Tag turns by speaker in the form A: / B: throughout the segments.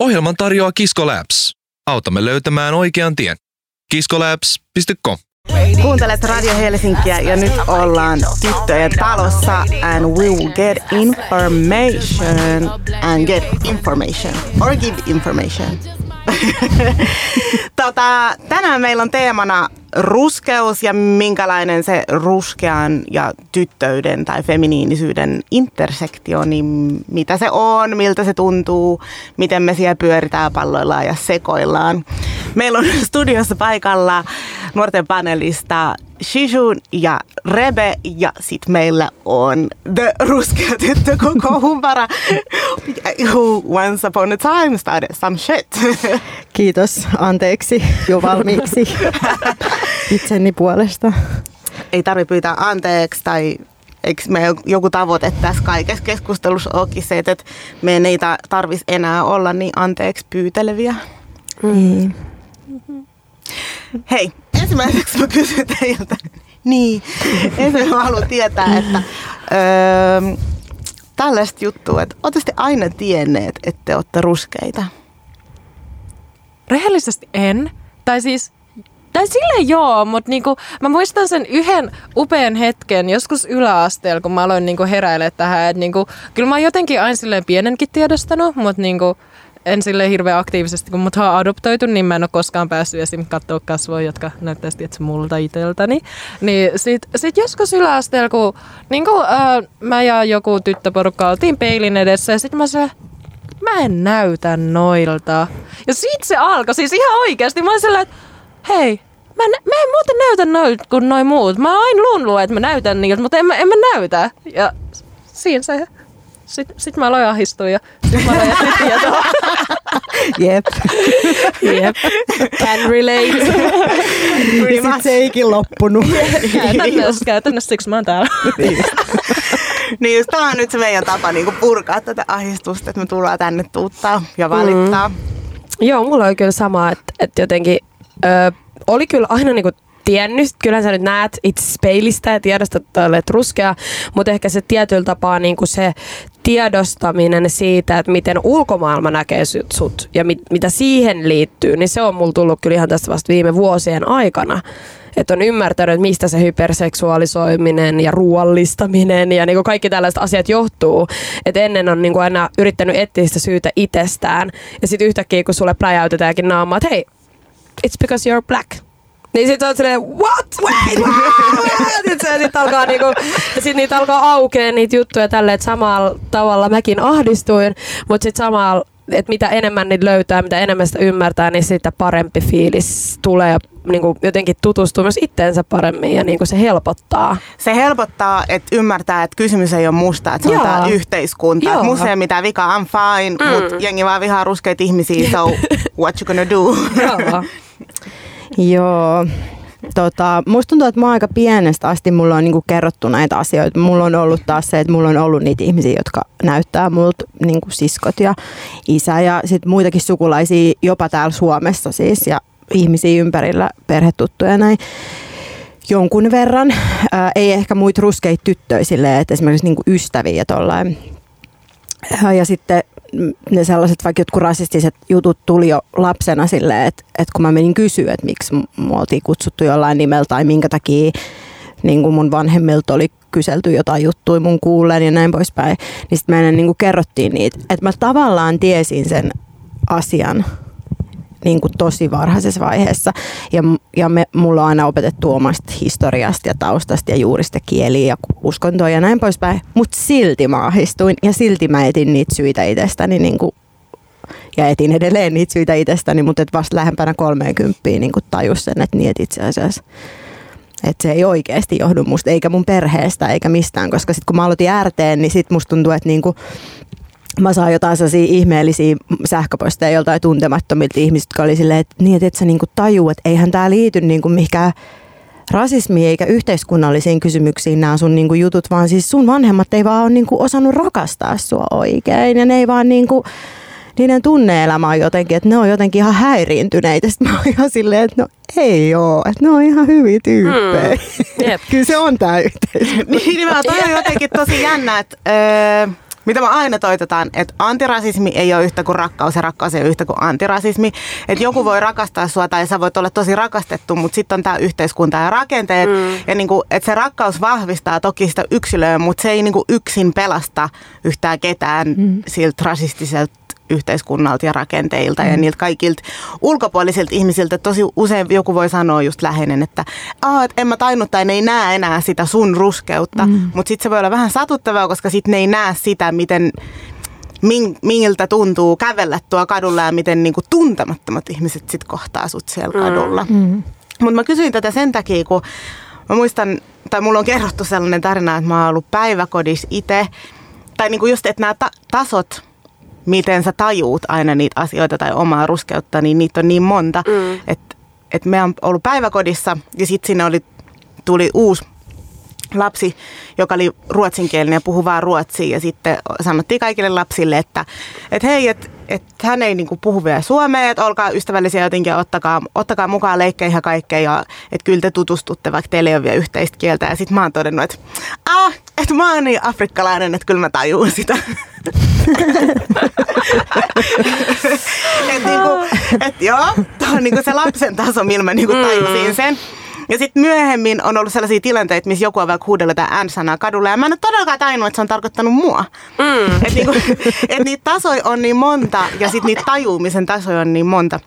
A: Ohjelman tarjoaa Kisko Labs. Autamme löytämään oikean tien. kiskolabs.com
B: Kuuntelet Radio Helsinkiä ja nyt ollaan tyttöjen talossa and we will get information and get information or give information. tota, tänään meillä on teemana ruskeus ja minkälainen se ruskean ja tyttöyden tai feminiinisyyden intersektio, niin mitä se on, miltä se tuntuu, miten me siellä pyöritään palloillaan ja sekoillaan. Meillä on studiossa paikalla nuorten panelista Shishun ja Rebe ja sit meillä on the ruskea tyttö koko humpara who once upon a time started some shit.
C: Kiitos, anteeksi jo valmiiksi itseni puolesta.
B: Ei tarvi pyytää anteeksi tai eikö me joku tavoite tässä kaikessa keskustelussa olekin se, että meidän ei tarvitsisi enää olla niin anteeksi pyyteleviä.
C: Niin.
B: Hei, ensimmäiseksi mä kysyn teiltä. Niin, ensin mä haluan tietää, että öö, tällaista juttua, että ootte aina tienneet, että te olette ruskeita?
D: Rehellisesti en. Tai siis tai sille joo, mutta niinku, mä muistan sen yhden upean hetken joskus yläasteella, kun mä aloin niinku heräillä tähän. Et niinku, kyllä mä oon jotenkin aina silleen pienenkin tiedostanut, mutta niinku, en sille hirveän aktiivisesti, kun mut on adoptoitu, niin mä en ole koskaan päässyt esim. katsoa kasvoja, jotka näyttäisi tietysti multa itseltäni. Niin sit, sit joskus yläasteella, kun niin kun, äh, mä ja joku tyttöporukka oltiin peilin edessä ja sitten mä se mä en näytä noilta. Ja sit se alkoi, siis ihan oikeasti. Mä olin että hei, mä en, mä en muuten näytä noilta kuin noin muut. Mä oon aina lunnut, että mä näytän niiltä, mutta en mä, en mä näytä. Ja siinä se sitten sit mä aloin ahistua ja sit mä aloin jättää tietoa.
C: Jep.
D: Jep. Can relate.
C: Ja sit se eikin loppunut.
D: Käytännössä, käytännössä siksi mä oon täällä.
B: niin just tämä on nyt se meidän tapa niin purkaa tätä ahistusta, että me tullaan tänne tuuttaa ja valittaa. Mm.
E: Joo, mulla on kyllä sama, että, että jotenkin ö, oli kyllä aina niinku tiennyt. Kyllä sä nyt näet itse peilistä ja tiedostat, että olet ruskea, mutta ehkä se tietyllä tapaa niin kuin se tiedostaminen siitä, että miten ulkomaailma näkee sut ja mit, mitä siihen liittyy, niin se on mulla tullut kyllä ihan tästä vasta viime vuosien aikana että on ymmärtänyt, mistä se hyperseksuaalisoiminen ja ruoallistaminen ja niin kaikki tällaiset asiat johtuu. Että ennen on niin aina yrittänyt etsiä sitä syytä itsestään ja sitten yhtäkkiä kun sulle pläjäytetäänkin naamaa, että hei, it's because you're black. Niin sit on silleen, what? Wait, what? Sitten sit alkaa niinku, sit niitä alkaa aukea niitä juttuja tälleen, että samalla tavalla mäkin ahdistuin, mutta sitten samalla että mitä enemmän niitä löytää, mitä enemmän sitä ymmärtää, niin sitä parempi fiilis tulee ja niin kuin jotenkin tutustuu myös itteensä paremmin ja niin kuin se helpottaa.
B: Se helpottaa, että ymmärtää, että kysymys ei ole musta, että se on tämä yhteiskunta. Musta ei mitään vikaa, I'm fine, mm. mutta jengi vaan vihaa ruskeita ihmisiä, so what you gonna do?
C: Joo. Tota, musta tuntuu, että mä aika pienestä asti mulla on niinku kerrottu näitä asioita. Mulla on ollut taas se, että mulla on ollut niitä ihmisiä, jotka näyttää multa niinku siskot ja isä ja sit muitakin sukulaisia jopa täällä Suomessa siis ja ihmisiä ympärillä, perhetuttuja ja näin jonkun verran. Ää, ei ehkä muita ruskeita tyttöjä silleen, että esimerkiksi niinku ystäviä ja tollain. Ja sitten ne sellaiset vaikka jotkut rasistiset jutut tuli jo lapsena silleen, että, että kun mä menin kysyä, että miksi mua oltiin kutsuttu jollain nimellä tai minkä takia niin kuin mun vanhemmilta oli kyselty jotain juttuja mun kuulleen ja näin poispäin, niin sitten meidän niin kuin kerrottiin niitä. Että mä tavallaan tiesin sen asian niin kuin tosi varhaisessa vaiheessa. Ja, ja me, mulla on aina opetettu omasta historiasta ja taustasta ja juurista kieliä ja uskontoa ja näin poispäin. Mutta silti mä ahistuin ja silti mä etin niitä syitä itsestäni niin kuin, ja etin edelleen niitä syitä itsestäni, mutta et vasta lähempänä 30 niin tajus sen, että niin itse asiassa että se ei oikeasti johdu musta, eikä mun perheestä, eikä mistään, koska sitten kun mä aloitin äärteen, niin sit musta tuntuu, että niinku, mä saan jotain sellaisia ihmeellisiä sähköposteja joltain tuntemattomilta ihmisiltä, jotka oli silleen, että niin, että et sä niinku tajuu, että eihän tämä liity niinku mihinkään rasismiin eikä yhteiskunnallisiin kysymyksiin nämä sun niinku jutut, vaan siis sun vanhemmat ei vaan ole niinku osannut rakastaa sua oikein ja ne ei vaan niinku, niiden tunneelämä on jotenkin, että ne on jotenkin ihan häiriintyneitä. Sitten mä oon ihan silleen, että no ei oo, että ne on ihan hyviä tyyppejä. Mm. Kyllä se on tää yhteiskunta.
B: niin, niin, toi on jotenkin tosi jännä, että öö, mitä mä aina toitotaan, että antirasismi ei ole yhtä kuin rakkaus ja rakkaus ei ole yhtä kuin antirasismi. Että joku voi rakastaa sua tai sä voit olla tosi rakastettu, mutta sitten on tämä yhteiskunta ja rakenteet. Mm. Ja niinku, että se rakkaus vahvistaa toki sitä yksilöä, mutta se ei niinku yksin pelasta yhtään ketään mm. siltä rasistiselta yhteiskunnalta ja rakenteilta mm. ja niiltä kaikilta ulkopuolisilta ihmisiltä. Tosi usein joku voi sanoa just läheinen, että et en mä tainnut tai ne ei näe enää sitä sun ruskeutta. Mm. Mutta sitten se voi olla vähän satuttavaa, koska sitten ne ei näe sitä, miten miltä tuntuu kävellä tuo kadulla ja miten niinku tuntemattomat ihmiset sitten kohtaa sut siellä mm. kadulla. Mm. Mutta mä kysyin tätä sen takia, kun mä muistan, tai mulla on kerrottu sellainen tarina, että mä oon ollut päiväkodissa itse, tai niinku just, että nämä ta- tasot miten sä tajuut aina niitä asioita tai omaa ruskeutta, niin niitä on niin monta. Mm. Että et me on ollut päiväkodissa ja sitten sinne oli, tuli uusi lapsi, joka oli ruotsinkielinen ja puhui vaan ruotsia. Ja sitten sanottiin kaikille lapsille, että, että hei, että että hän ei niinku puhu vielä suomea, että olkaa ystävällisiä jotenkin ja ottakaa, ottakaa mukaan leikkeihin ja kaikkea. Ja että kyllä te tutustutte, vaikka teillä ei ole vielä yhteistä kieltä. Ja sitten mä oon todennut, että ah, että mä oon niin afrikkalainen, että kyllä mä tajuun sitä. että niinku, et joo, tämä on niinku se lapsen taso, millä mä niinku tajusin sen. Ja sitten myöhemmin on ollut sellaisia tilanteita, missä joku on vaikka huudellut tämän N-sanaa kadulla. Ja mä en ole todellakaan tajunnut, että se on tarkoittanut mua. Mm. Että niinku, et niitä tasoja on niin monta ja sitten niitä tajuumisen tasoja on niin monta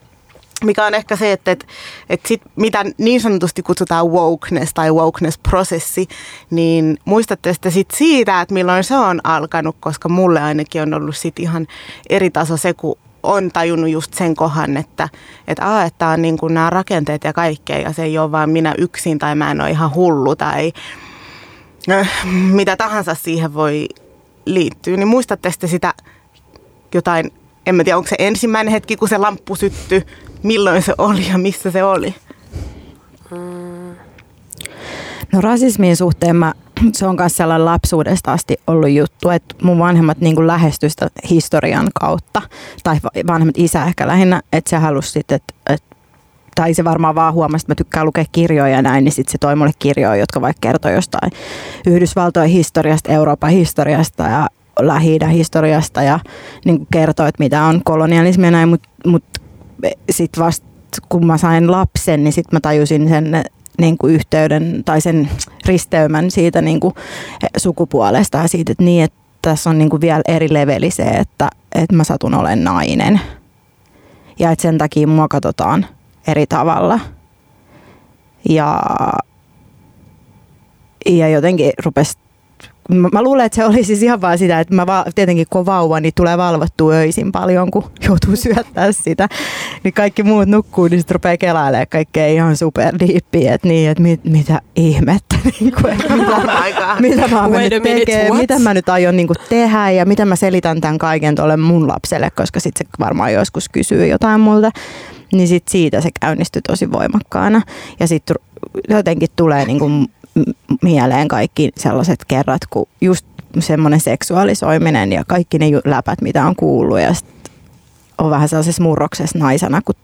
B: mikä on ehkä se, että, että, että sit, mitä niin sanotusti kutsutaan wokeness tai wokeness-prosessi, niin muistatte sitten sit siitä, että milloin se on alkanut, koska mulle ainakin on ollut sit ihan eri taso se, kun on tajunnut just sen kohan, että, että, aa, että on niin kuin nämä rakenteet ja kaikkea ja se ei ole vaan minä yksin tai mä en ole ihan hullu tai äh, mitä tahansa siihen voi liittyä. Niin muistatte sitten sitä jotain, en mä tiedä onko se ensimmäinen hetki, kun se lamppu syttyi, milloin se oli ja missä se oli?
C: No rasismin suhteen mä se on myös sellainen lapsuudesta asti ollut juttu, että mun vanhemmat niin lähestystä historian kautta, tai vanhemmat isä ehkä lähinnä, että se halusi sitten, että, että tai se varmaan vaan huomasi, että mä tykkään lukea kirjoja ja näin, niin sitten se toi mulle kirjoja, jotka vaikka kertoi jostain Yhdysvaltojen historiasta, Euroopan historiasta ja lähi historiasta ja niin kertoi, että mitä on kolonialismi ja näin, mutta mut, mut sitten vasta kun mä sain lapsen, niin sitten mä tajusin sen, niin kuin yhteyden tai sen risteymän siitä niin kuin sukupuolesta ja siitä, että niin, että tässä on niin kuin vielä eri leveli se, että, että mä satun olen nainen. Ja että sen takia mua katsotaan eri tavalla. Ja, ja jotenkin rupesi mä, mä luulen, että se oli siis ihan vaan sitä, että mä va, tietenkin kun vauva, niin tulee valvottua öisin paljon, kun joutuu syöttää sitä. Niin kaikki muut nukkuu, niin sitten rupeaa kelailemaan kaikkea ihan superdiippiä, että niin, että mit, mitä ihmettä, niin kuin, että mitä, mitä mä oon mennyt tekemään, mitä mä nyt aion niin kuin tehdä ja mitä mä selitän tämän kaiken tuolle mun lapselle, koska sitten se varmaan joskus kysyy jotain multa. Niin sit siitä se käynnistyi tosi voimakkaana. Ja sitten jotenkin tulee niin kuin mieleen kaikki sellaiset kerrat, kun just semmoinen seksuaalisoiminen ja kaikki ne läpät, mitä on kuullut ja on vähän sellaisessa murroksessa naisena, kun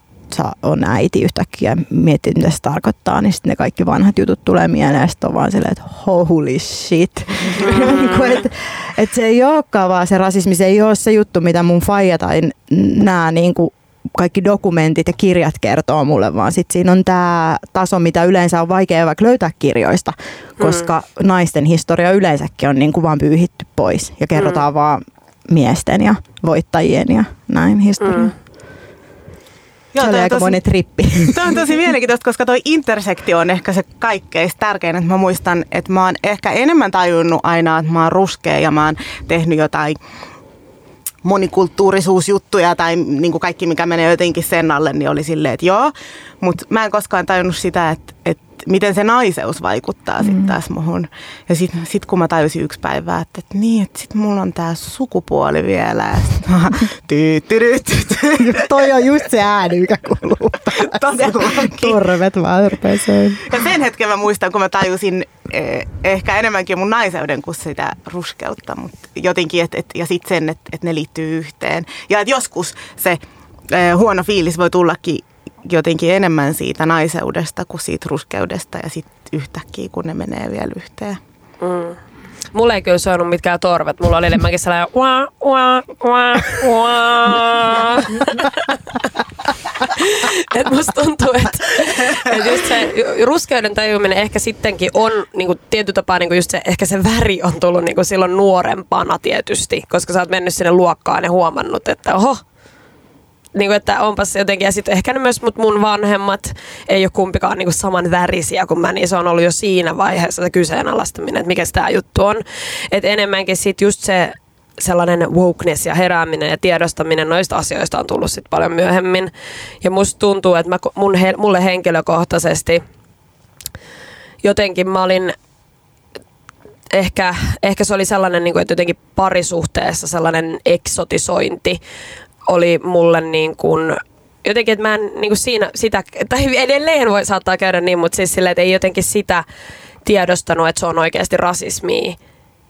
C: on äiti yhtäkkiä miettii, mitä se tarkoittaa, niin sitten ne kaikki vanhat jutut tulee mieleen ja sitten on vaan silleen, että holy shit. Mm. Niinku, että et se ei olekaan vaan se rasismi, se ei ole se juttu, mitä mun faija tai nämä niin kuin kaikki dokumentit ja kirjat kertoo mulle, vaan sitten siinä on tämä taso, mitä yleensä on vaikea vaikka löytää kirjoista, koska mm. naisten historia yleensäkin on niin kuin vaan pyyhitty pois ja kerrotaan mm. vaan miesten ja voittajien ja näin historia. Mm. Joo, se oli aika tosi, trippi.
B: Tämä on tosi mielenkiintoista, koska tuo intersektio on ehkä se kaikkein tärkein. Että mä muistan, että mä oon ehkä enemmän tajunnut aina, että mä oon ruskea ja mä oon tehnyt jotain monikulttuurisuusjuttuja tai niin kuin kaikki, mikä menee jotenkin sen alle, niin oli silleen, että joo. Mutta mä en koskaan tajunnut sitä, että, että miten se naiseus vaikuttaa mm. sitten taas muhun. Ja sitten sit kun mä tajusin yksi päivä, että, että niin, että sitten mulla on tämä sukupuoli vielä. Ja
C: Toi on just se ääni, mikä kuuluu Torvet vaan
B: Ja sen hetken mä muistan, kun mä tajusin eh, ehkä enemmänkin mun naiseuden kuin sitä ruskeutta. Mutta jotenkin, et, et, ja sitten sen, että et ne liittyy yhteen. Ja että joskus se eh, huono fiilis voi tullakin jotenkin enemmän siitä naiseudesta kuin siitä ruskeudesta ja sitten yhtäkkiä, kun ne menee vielä yhteen. Mm.
E: mulla ei kyllä soinut mitkään torvet. Mulla oli enemmänkin sellainen wah, wah, wah, wah. Et musta tuntuu, että et just se ruskeuden tajuminen ehkä sittenkin on niinku, tietyllä tapaa niinku just se, ehkä se väri on tullut niinku silloin nuorempana tietysti, koska sä oot mennyt sinne luokkaan ja huomannut, että oho, niin kuin, että onpas jotenkin, ja sitten ehkä ne myös mut mun vanhemmat ei ole kumpikaan niin kuin saman värisiä kuin mä, niin se on ollut jo siinä vaiheessa se kyseenalaistaminen, että mikä tämä juttu on. Että enemmänkin sitten just se sellainen wokeness ja herääminen ja tiedostaminen noista asioista on tullut sitten paljon myöhemmin. Ja musta tuntuu, että mä, mun, he, mulle henkilökohtaisesti jotenkin mä olin ehkä, ehkä se oli sellainen, niin kuin, että jotenkin parisuhteessa sellainen eksotisointi oli mulle niin kuin, jotenkin, että mä en niin kuin siinä sitä, tai edelleen voi saattaa käydä niin, mutta siis silleen, että ei jotenkin sitä tiedostanut, että se on oikeasti rasismia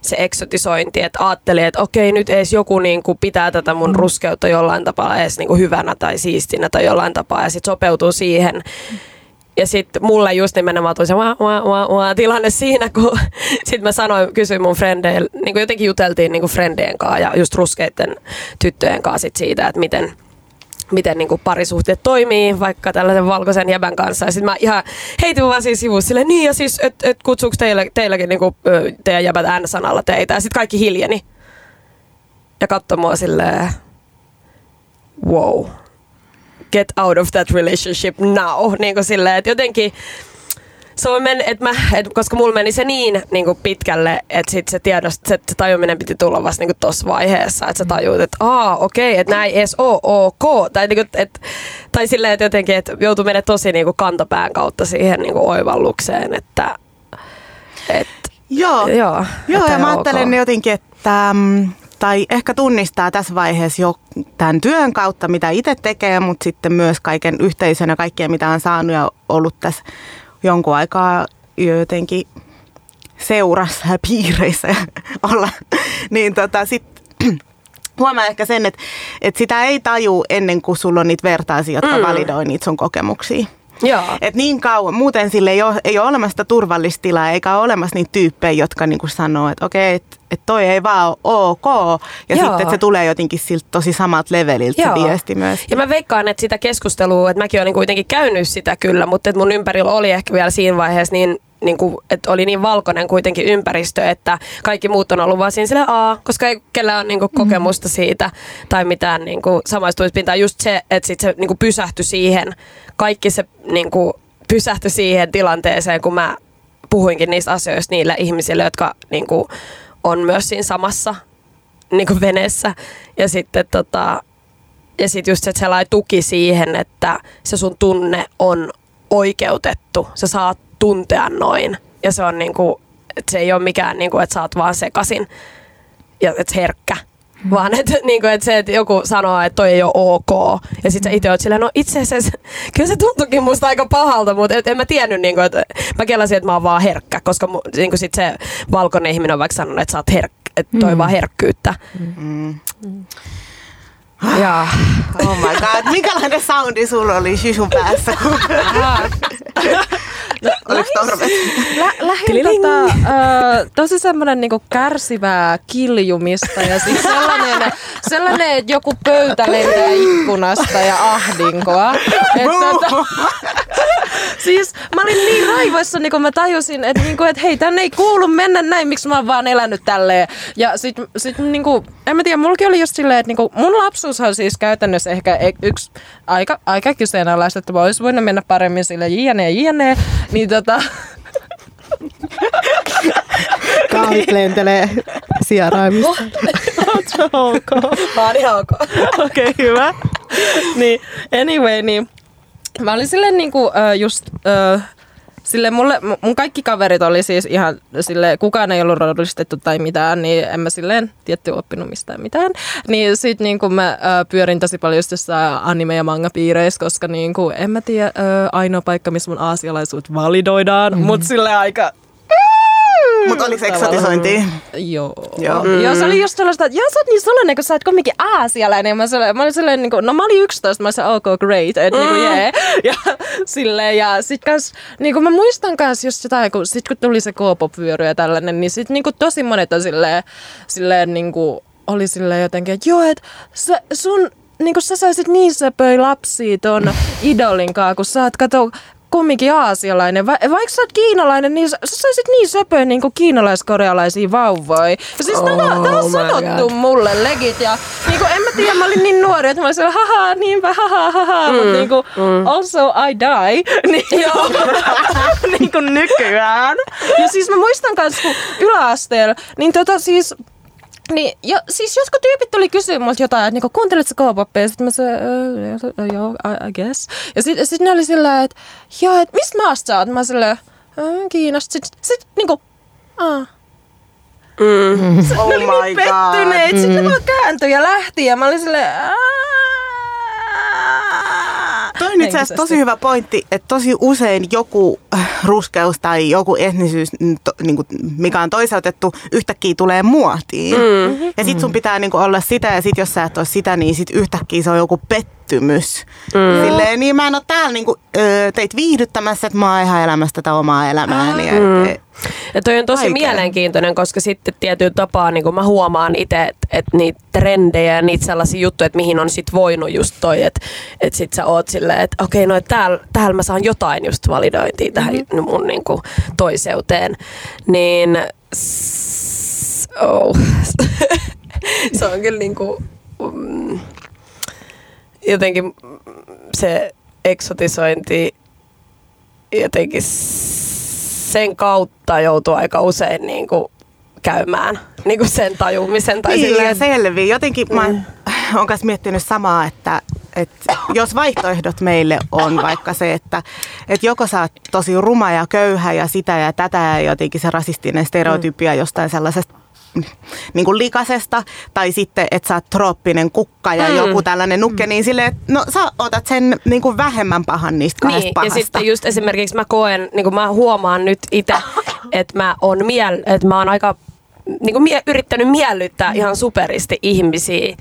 E: se eksotisointi, että ajattelin, että okei, nyt edes joku niin kuin pitää tätä mun mm. ruskeutta jollain tapaa edes niin kuin hyvänä tai siistinä tai jollain tapaa ja sitten sopeutuu siihen. Ja sitten mulle just nimenomaan tuli se wah, wah, wah, wah, tilanne siinä, kun sitten mä sanoin, kysyin mun frendeille, niin jotenkin juteltiin niin frendeen kanssa ja just ruskeiden tyttöjen kanssa sit siitä, että miten, miten niin parisuhteet toimii vaikka tällaisen valkoisen jäbän kanssa. Ja sitten mä ihan heitin vaan siinä sivussa silleen, niin ja siis, että et kutsuuko teille, teilläkin niin kuin, teidän jäbät N-sanalla teitä. Ja sitten kaikki hiljeni. Ja katsoi mua silleen, wow get out of that relationship now. Niin kuin silleen, että jotenkin se on men, että mä, et, koska mulla meni se niin, niin kuin pitkälle, että sit se tiedost, se, se tajuminen piti tulla vasta niin tuossa vaiheessa, että sä tajuut, että aa, okei, okay, että näin ei edes ole ok. Tai, niin kuin, et, tai silleen, että jotenkin, että joutuu mennä tosi niin kuin kantapään kautta siihen niin kuin oivallukseen, että et,
B: Joo, joo, joo ja mä ajattelen okay. jotenkin, että mm, tai ehkä tunnistaa tässä vaiheessa jo tämän työn kautta, mitä itse tekee, mutta sitten myös kaiken yhteisön ja kaikkea, mitä on saanut ja ollut tässä jonkun aikaa jotenkin seurassa ja piireissä olla, niin tota, sitten huomaa ehkä sen, että, että sitä ei taju ennen kuin sulla on niitä vertaisia, jotka mm. validoi niitä sun kokemuksia.
E: Joo.
B: Et niin kauan, muuten sille ei ole, ei ole olemassa turvallista tilaa, eikä ole olemassa niitä tyyppejä, jotka niinku sanoo, että okei, että et toi ei vaan ole ok. Ja Joo. sitten, että se tulee jotenkin siltä tosi samalta leveliltä Joo. se viesti myös.
E: Ja mä veikkaan, että sitä keskustelua, että mäkin olen kuitenkin käynyt sitä kyllä, mutta että mun ympärillä oli ehkä vielä siinä vaiheessa niin niin kuin, että oli niin valkoinen kuitenkin ympäristö, että kaikki muut on ollut vaan siinä sille aa, koska ei kellään ole niin kuin, kokemusta siitä tai mitään niin kuin, samaistumispintaa. Just se, että sit se niin kuin, pysähtyi siihen, kaikki se niin kuin, pysähtyi siihen tilanteeseen, kun mä puhuinkin niistä asioista niille ihmisille, jotka niin kuin, on myös siinä samassa niin kuin veneessä. Ja sitten tota, ja sitten just se, että sellainen tuki siihen, että se sun tunne on oikeutettu. Sä saat tuntea noin. Ja se on niinku, että se ei ole mikään, niinku, että sä oot vaan sekasin ja et herkkä. Vaan että niinku, et se, että joku sanoo, että toi ei ole ok. Ja sitten sä itse oot silleen, no itse asiassa, kyllä se tuntuukin musta aika pahalta, mutta et, en mä tiennyt, niinku, että mä kelasin, että mä oon vaan herkkä. Koska mu, niinku sit se valkoinen ihminen on vaikka sanonut, että sä oot herkkä, että toi mm. vaan herkkyyttä. Mm. Mm.
B: Ja. Oh my god, minkälainen soundi sulla oli Shishun päässä? Oliko torvet?
D: Lä, lähin tota, ö, tosi semmoinen niinku kärsivää kiljumista ja siis sellainen, sellainen, että joku pöytä lentää ikkunasta ja ahdinkoa. Et, tota, siis mä olin niin raivoissa, niin kun mä tajusin, että, niinku, että hei, tänne ei kuulu mennä näin, miksi mä oon vaan elänyt tälleen. Ja sit, sit niinku, en mä tiedä, mullakin oli just silleen, että niinku, mun lapsuus on siis käytännössä ehkä e- yksi aika, aika kyseenalaista, että olisi voinut mennä paremmin sille jne, jne. Niin tota...
C: Kahvit lentelee sijaraimista.
D: ok?
E: Mä oon ihan ok.
D: Okei, okay, hyvä. niin, anyway, niin mä olin silleen niinku uh, just... Uh, sille mulle, mun kaikki kaverit oli siis ihan sille, kukaan ei ollut rodullistettu tai mitään, niin en mä silleen tietty oppinut mistään mitään. Niin sit niin kun mä ö, pyörin tosi paljon just anime- ja manga-piireissä, koska niin kun, en mä tiedä, ö, ainoa paikka, missä mun aasialaisuut validoidaan, mm. mut sille aika
B: Mutta oliko eksotisointia?
D: Joo.
B: Joo.
D: Mm. Joo, se oli just sellaista, että joo, sä oot niin sellainen, kun sä oot kumminkin aasialainen. Ja mä, sellainen, mä olin sellainen, niin kuin, no mä olin 11, mä olin ok, great, että mm. niin kuin, yeah. Ja silleen, ja sit kans, niin kuin mä muistan kans just jotain, kun sit kun tuli se K-pop-vyöry ja tällainen, niin sit niin kuin tosi monet on silleen, silleen niin kuin, oli silleen jotenkin, että joo, että sun niin kuin sä saisit niin söpöi lapsia ton idolin kanssa, kun sä oot kato kumminkin aasialainen. Va- vaikka sä oot kiinalainen, niin sä, sä saisit niin söpöä niin kuin kiinalaiskorealaisia vauvoja. Ja siis oh, tämä, on sanottu
E: God.
D: mulle legit. Ja niin kuin, en mä tiedä, mä olin niin nuori, että mä olin siellä, haha, niinpä, haha, haha. Mm, mutta niin kuin, mm. also I die. niin, joo. niin kuin nykyään. Ja siis mä muistan kanssa, kun yläasteella, niin tota siis niin, jo, siis jotkut tyypit tuli kysyä multa jotain, että niinku, kuunteletko? Ja sitten mä sanoin, "Ö, joo, I, I guess. Ja sitten sit ne oli sillä että joo, että mistä maasta sä oot? Mä silleen, "Ö, Kiinasta. Sitten sit, niinku, aa.
E: Mm.
B: Oh
D: ne oli
B: my
D: niin
B: god.
D: pettyneet. Sitten ne vaan kääntyi ja lähti ja mä olin silleen, "Aa."
B: Toi on itse asiassa tosi hyvä pointti, että tosi usein joku äh, ruskeus tai joku etnisyys, niin kuin, mikä on toiseutettu, yhtäkkiä tulee muotiin. Mm. Ja sit sun pitää niin kuin, olla sitä ja sit jos sä et ole sitä, niin sit yhtäkkiä se on joku pettymys. Mm. Silleen, niin mä en ole täällä niin kuin, teit viihdyttämässä, että mä oon ihan elämässä tätä omaa elämääni. Mm. Et,
E: Ja toi on tosi
B: Vaikea.
E: mielenkiintoinen, koska sitten tietyllä tapaa niin mä huomaan itse, että et niitä trendejä ja niitä sellaisia juttuja, että mihin on sit voinut just toi, että et sit sä oot silleen, että okei, no et täällä, täällä mä saan jotain just validointia tähän mm-hmm. mun niin kuin, toiseuteen. Niin s- oh. se on kyllä niin kuin, mm, jotenkin se eksotisointi jotenkin sen kautta joutuu aika usein niin kuin käymään niin kuin sen tajumisen. Tai
B: niin,
E: silleen,
B: ja selviä. Jotenkin mä oon kanssa miettinyt samaa, että, että jos vaihtoehdot meille on vaikka se, että, että joko sä oot tosi ruma ja köyhä ja sitä ja tätä ja jotenkin se rasistinen stereotypia jostain sellaisesta niin kuin likasesta, tai sitten, että sä oot trooppinen kukka ja mm. joku tällainen nukke, niin silleen, että no sä otat sen niin kuin vähemmän pahan niistä kahdesta
E: Niin, ja
B: pahasta.
E: sitten just esimerkiksi mä koen, niin kuin mä huomaan nyt itse, että mä oon miel, että mä oon aika niin kuin mie- yrittänyt miellyttää ihan superisti ihmisiä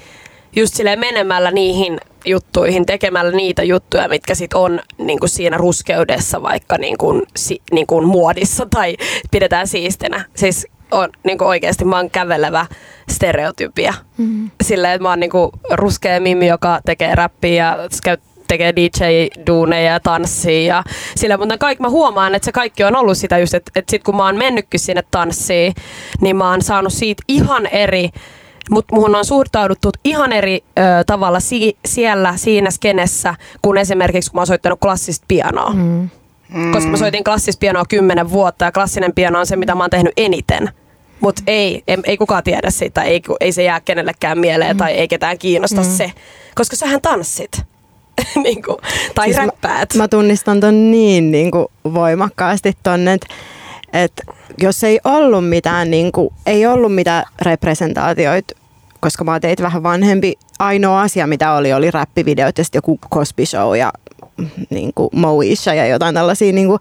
E: just silleen menemällä niihin juttuihin, tekemällä niitä juttuja, mitkä sit on niin kuin siinä ruskeudessa vaikka niin kuin, si, niin kuin muodissa tai pidetään siistinä. Siis on niin kuin oikeasti mä oon kävelevä stereotypia. Mm. Silleen, että mä oon niin kuin ruskea mimi, joka tekee räppiä ja käy tekee DJ-duuneja ja tanssii ja sillä, mutta kaikki, mä huomaan, että se kaikki on ollut sitä just, että, että sit kun mä oon mennytkin sinne tanssiin, niin mä oon saanut siitä ihan eri mutta muhun on suhtauduttu ihan eri ö, tavalla si- siellä, siinä skenessä, kuin esimerkiksi kun mä oon soittanut klassista pianoa. Mm. Koska mä soitin klassista pianoa kymmenen vuotta ja klassinen piano on se, mitä mä oon tehnyt eniten. Mutta ei, ei, ei kukaan tiedä sitä, ei, ei se jää kenellekään mieleen mm. tai ei ketään kiinnosta mm. se. Koska sähän tanssit. niinku, tai siis räppäät.
C: Mä, mä tunnistan ton niin, niin kuin voimakkaasti tonne, että et jos ei ollut mitään, niin kuin, ei ollut mitään representaatioita, koska mä teit vähän vanhempi, ainoa asia mitä oli, oli räppivideot ja sitten joku Cosby Show ja niin kuin Moesha ja jotain tällaisia niin kuin,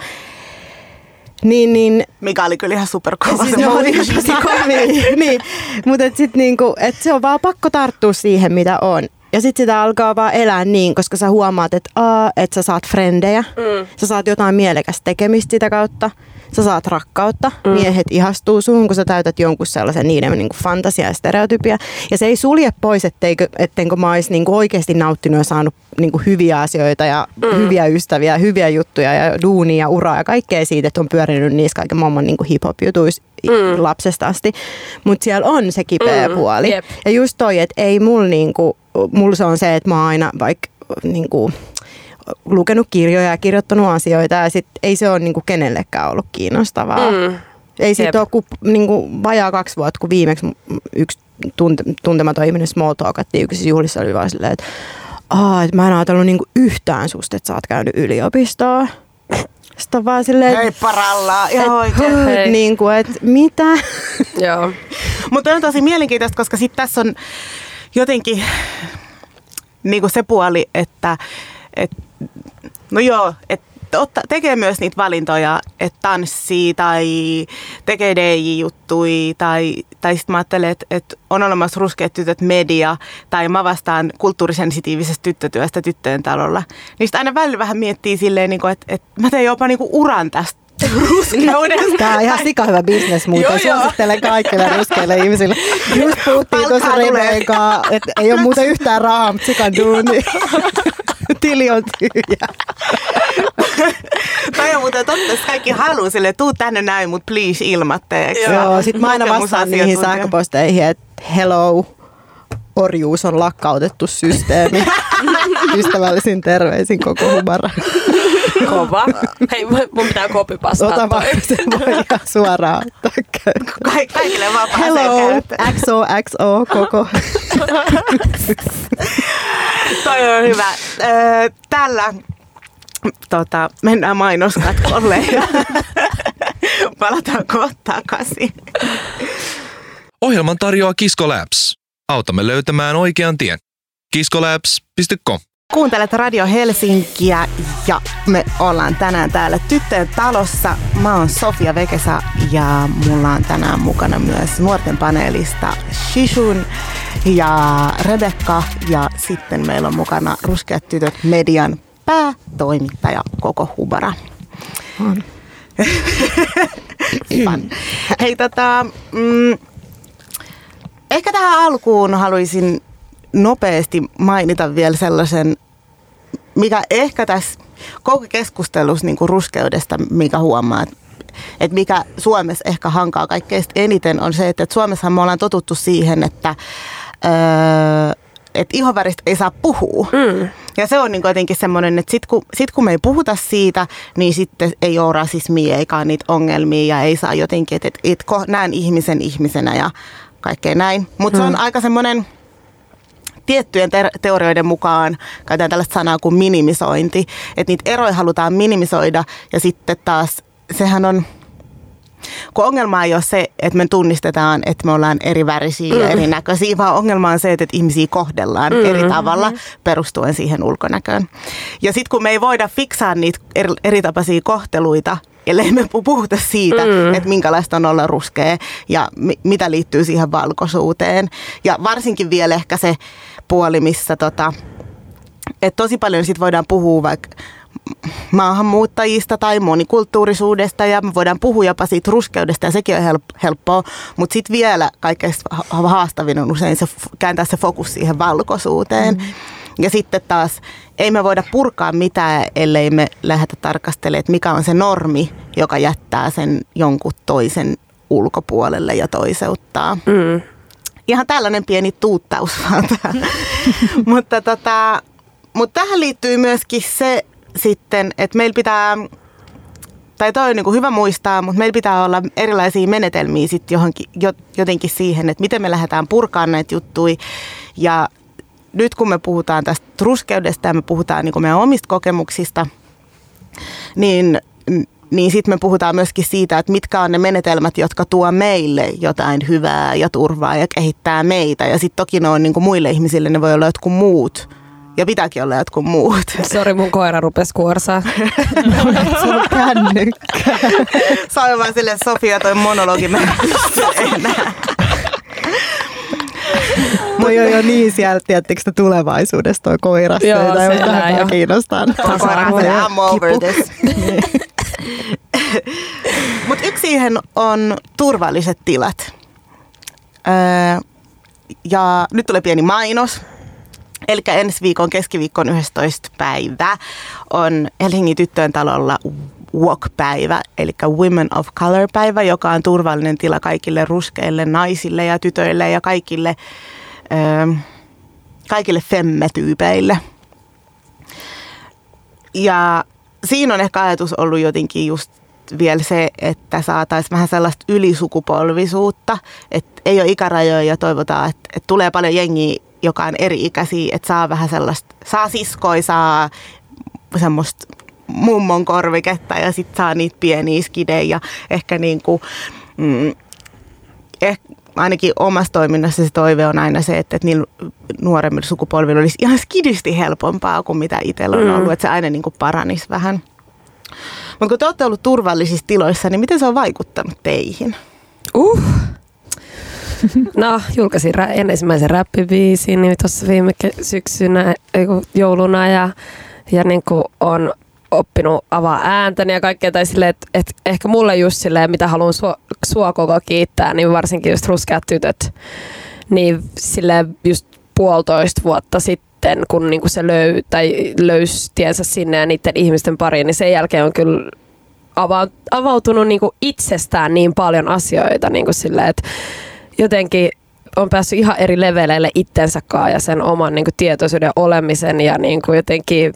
C: niin, niin
B: Mikä oli kyllä ihan superkova
C: Siis
B: se
C: oli ihan tosi kovia. niin. Mutta et sit niinku, et se on vaan pakko tarttua siihen, mitä on. Ja sitten sitä alkaa vaan elää niin, koska sä huomaat, että aa, että sä saat frendejä, mm. sä saat jotain mielekästä tekemistä sitä kautta, sä saat rakkautta, mm. miehet ihastuu suhun, kun sä täytät jonkun sellaisen niiden niinku fantasia ja stereotypia. Ja se ei sulje pois, etteikö, ettenkö mä olisi niinku oikeasti nauttinut ja saanut niinku hyviä asioita ja mm. hyviä ystäviä, hyviä juttuja ja duunia ja uraa ja kaikkea siitä, että on pyörinyt niissä kaiken maailman niinku hip-hop-jutuissa mm. lapsesta asti. Mutta siellä on se kipeä
E: Mm,
C: puoli.
E: jep.
C: Ja just toi, että ei mulla niinku, mulla se on se, että mä oon aina vaikka niinku, lukenut kirjoja ja kirjoittanut asioita ja sit ei se ole niinku kenellekään ollut kiinnostavaa.
E: Mm.
C: Ei siitä
E: Jep.
C: ole kuin niinku, vajaa kaksi vuotta, kun viimeksi yksi tunte, tuntematon ihminen small talkattiin yksissä juhlissa oli vaan silleen, että Aa, et mä en ajatellut niinku yhtään susta, että sä oot käynyt yliopistoa. Sitten on vaan silleen,
B: Hei paralla, ihan oikein.
C: että
E: Hei.
C: niinku, et mitä?
E: Joo.
B: Mutta on tosi mielenkiintoista, koska sitten tässä on jotenkin niin kuin se puoli, että et, no joo, että otta, tekee myös niitä valintoja, että tanssii tai tekee DJ-juttui tai, tai sitten mä ajattelen, että, että on olemassa ruskeat tytöt media tai mä vastaan kulttuurisensitiivisestä tyttötyöstä tyttöjen talolla. Niistä aina välillä vähän miettii silleen, niin että, että mä teen jopa niin uran tästä ruskeudesta.
C: Tämä on ihan sika hyvä bisnes muuten.
B: Joo, joo.
C: Suosittelen kaikille ruskeille ihmisille. Just puhuttiin tuossa että ei ole muuten yhtään rahaa, mutta sikan duuni. Tili on tyhjä.
B: Toi on muuten totta, että kaikki haluaa sille, tuu tänne näin, mutta please ilmatteeksi.
C: Joo, sit mä aina vastaan niihin sähköposteihin, että hello, orjuus on lakkautettu systeemi. Ystävällisin terveisin koko humara.
E: Kova. Hei, mun pitää kopipastaa
C: Ota vaan, se voi suoraan ottaa
B: kaikille vaan
C: Hello,
B: käyttöön.
C: XOXO koko.
B: Toi on hyvä. Tällä tota, mennään mainoskatkolle ja palataan kohta takaisin.
A: Ohjelman tarjoaa Kisko Labs. Autamme löytämään oikean tien. kiskolabs.com
B: Kuuntelet Radio Helsinkiä ja me ollaan tänään täällä tyttöjen talossa. Mä oon Sofia Vekesa ja mulla on tänään mukana myös nuorten paneelista Shishun ja Rebekka ja sitten meillä on mukana Ruskeat tytöt median päätoimittaja Koko Hubara.
C: On.
B: Hei tota, mm, ehkä tähän alkuun haluaisin nopeasti mainita vielä sellaisen, mikä ehkä tässä koko keskustelussa niin ruskeudesta, mikä huomaa, että mikä Suomessa ehkä hankaa kaikkein eniten on se, että Suomessa me ollaan totuttu siihen, että öö, että ihonväristä ei saa puhua. Mm. Ja se on niin jotenkin semmoinen, että sit kun, sit kun me ei puhuta siitä, niin sitten ei ole rasismia eikä ole niitä ongelmia ja ei saa jotenkin, että et, et näen ihmisen ihmisenä ja kaikkea näin. Mutta mm. se on aika semmoinen tiettyjen ter- teorioiden mukaan käytetään tällaista sanaa kuin minimisointi, että niitä eroja halutaan minimisoida ja sitten taas sehän on, kun ongelma ei ole se, että me tunnistetaan, että me ollaan eri värisiä ja erinäköisiä, vaan ongelma on se, että ihmisiä kohdellaan mm. eri tavalla perustuen siihen ulkonäköön. Ja sitten kun me ei voida fiksaa niitä eri, eri tapaisia kohteluita, ellei me pu- puhuta siitä, mm. että minkälaista on olla ruskea ja mi- mitä liittyy siihen valkoisuuteen. Ja varsinkin vielä ehkä se puoli, missä tota, että tosi paljon sit voidaan puhua vaikka maahanmuuttajista tai monikulttuurisuudesta ja me voidaan puhua jopa siitä ruskeudesta ja sekin on help- helppoa, mutta sitten vielä kaikkein ha- haastavin on usein se, kääntää se fokus siihen valkoisuuteen. Mm. Ja sitten taas ei me voida purkaa mitään, ellei me lähdetä tarkastelemaan, että mikä on se normi, joka jättää sen jonkun toisen ulkopuolelle ja toiseuttaa.
E: Mm.
B: Ihan tällainen pieni tuuttaus vaan täällä. mutta, tota, mutta tähän liittyy myöskin se sitten, että meillä pitää, tai toi on niin kuin hyvä muistaa, mutta meillä pitää olla erilaisia menetelmiä sitten johonkin, jo- jotenkin siihen, että miten me lähdetään purkaan näitä juttuja. Ja nyt kun me puhutaan tästä ruskeudesta ja me puhutaan niin kuin meidän omista kokemuksista, niin, niin sitten me puhutaan myöskin siitä, että mitkä on ne menetelmät, jotka tuo meille jotain hyvää ja turvaa ja kehittää meitä. Ja sitten toki ne on niin kuin muille ihmisille, ne voi olla jotkut muut. Ja pitääkin olla jotkut muut.
E: Sori, mun koira rupesi kuorsaa.
C: Se on kännykkä.
B: Se on vaan silleen, Sofia, toi monologi mä en enää.
C: Toi on jo niin sieltä, tiedättekö te tulevaisuudessa toi koirasta.
E: Joo,
C: tai
E: se elää jo.
C: kiinnostaa.
B: Koira,
C: Tasa-arvo ja
B: Mutta yksi siihen on turvalliset tilat. Öö, ja nyt tulee pieni mainos. Eli ensi viikon keskiviikon 11. päivä on Helsingin tyttöjen talolla Walk-päivä, eli Women of Color-päivä, joka on turvallinen tila kaikille ruskeille naisille ja tytöille ja kaikille, öö, kaikille femmetyypeille. Ja siinä on ehkä ajatus ollut jotenkin just vielä se, että saataisiin vähän sellaista ylisukupolvisuutta, että ei ole ikärajoja ja toivotaan, että, että tulee paljon jengiä, joka on eri-ikäisiä, että saa vähän sellaista, saa siskoi, saa semmoista mummon korviketta ja sitten saa niitä pieniä skidejä ja ehkä niin kuin, mm, ehkä ainakin omassa toiminnassa se toive on aina se, että, että niillä nuoremmilla sukupolvilla olisi ihan skidisti helpompaa kuin mitä itsellä on
E: Mm.
B: ollut, että se aina niin kuin paranisi vähän. Mutta kun te olette ollut turvallisissa tiloissa, niin miten se on vaikuttanut teihin?
E: Uh. No, julkaisin rä- ensimmäisen räppibiisin niin tuossa viime syksynä, jouluna ja, ja niin kuin on oppinut avaa ääntäni ja kaikkea. Tai silleen, että et ehkä mulle just silleen, mitä haluan sua, sua koko kiittää, niin varsinkin just ruskeat tytöt, niin sille just puolitoista vuotta sitten, kun niinku se löy, tai löysi tiensä sinne ja niiden ihmisten pariin, niin sen jälkeen on kyllä ava- avautunut niinku itsestään niin paljon asioita niinku silleen, että jotenkin on päässyt ihan eri leveleille itsensä ja sen oman niin kuin, tietoisuuden olemisen ja niin kuin, jotenkin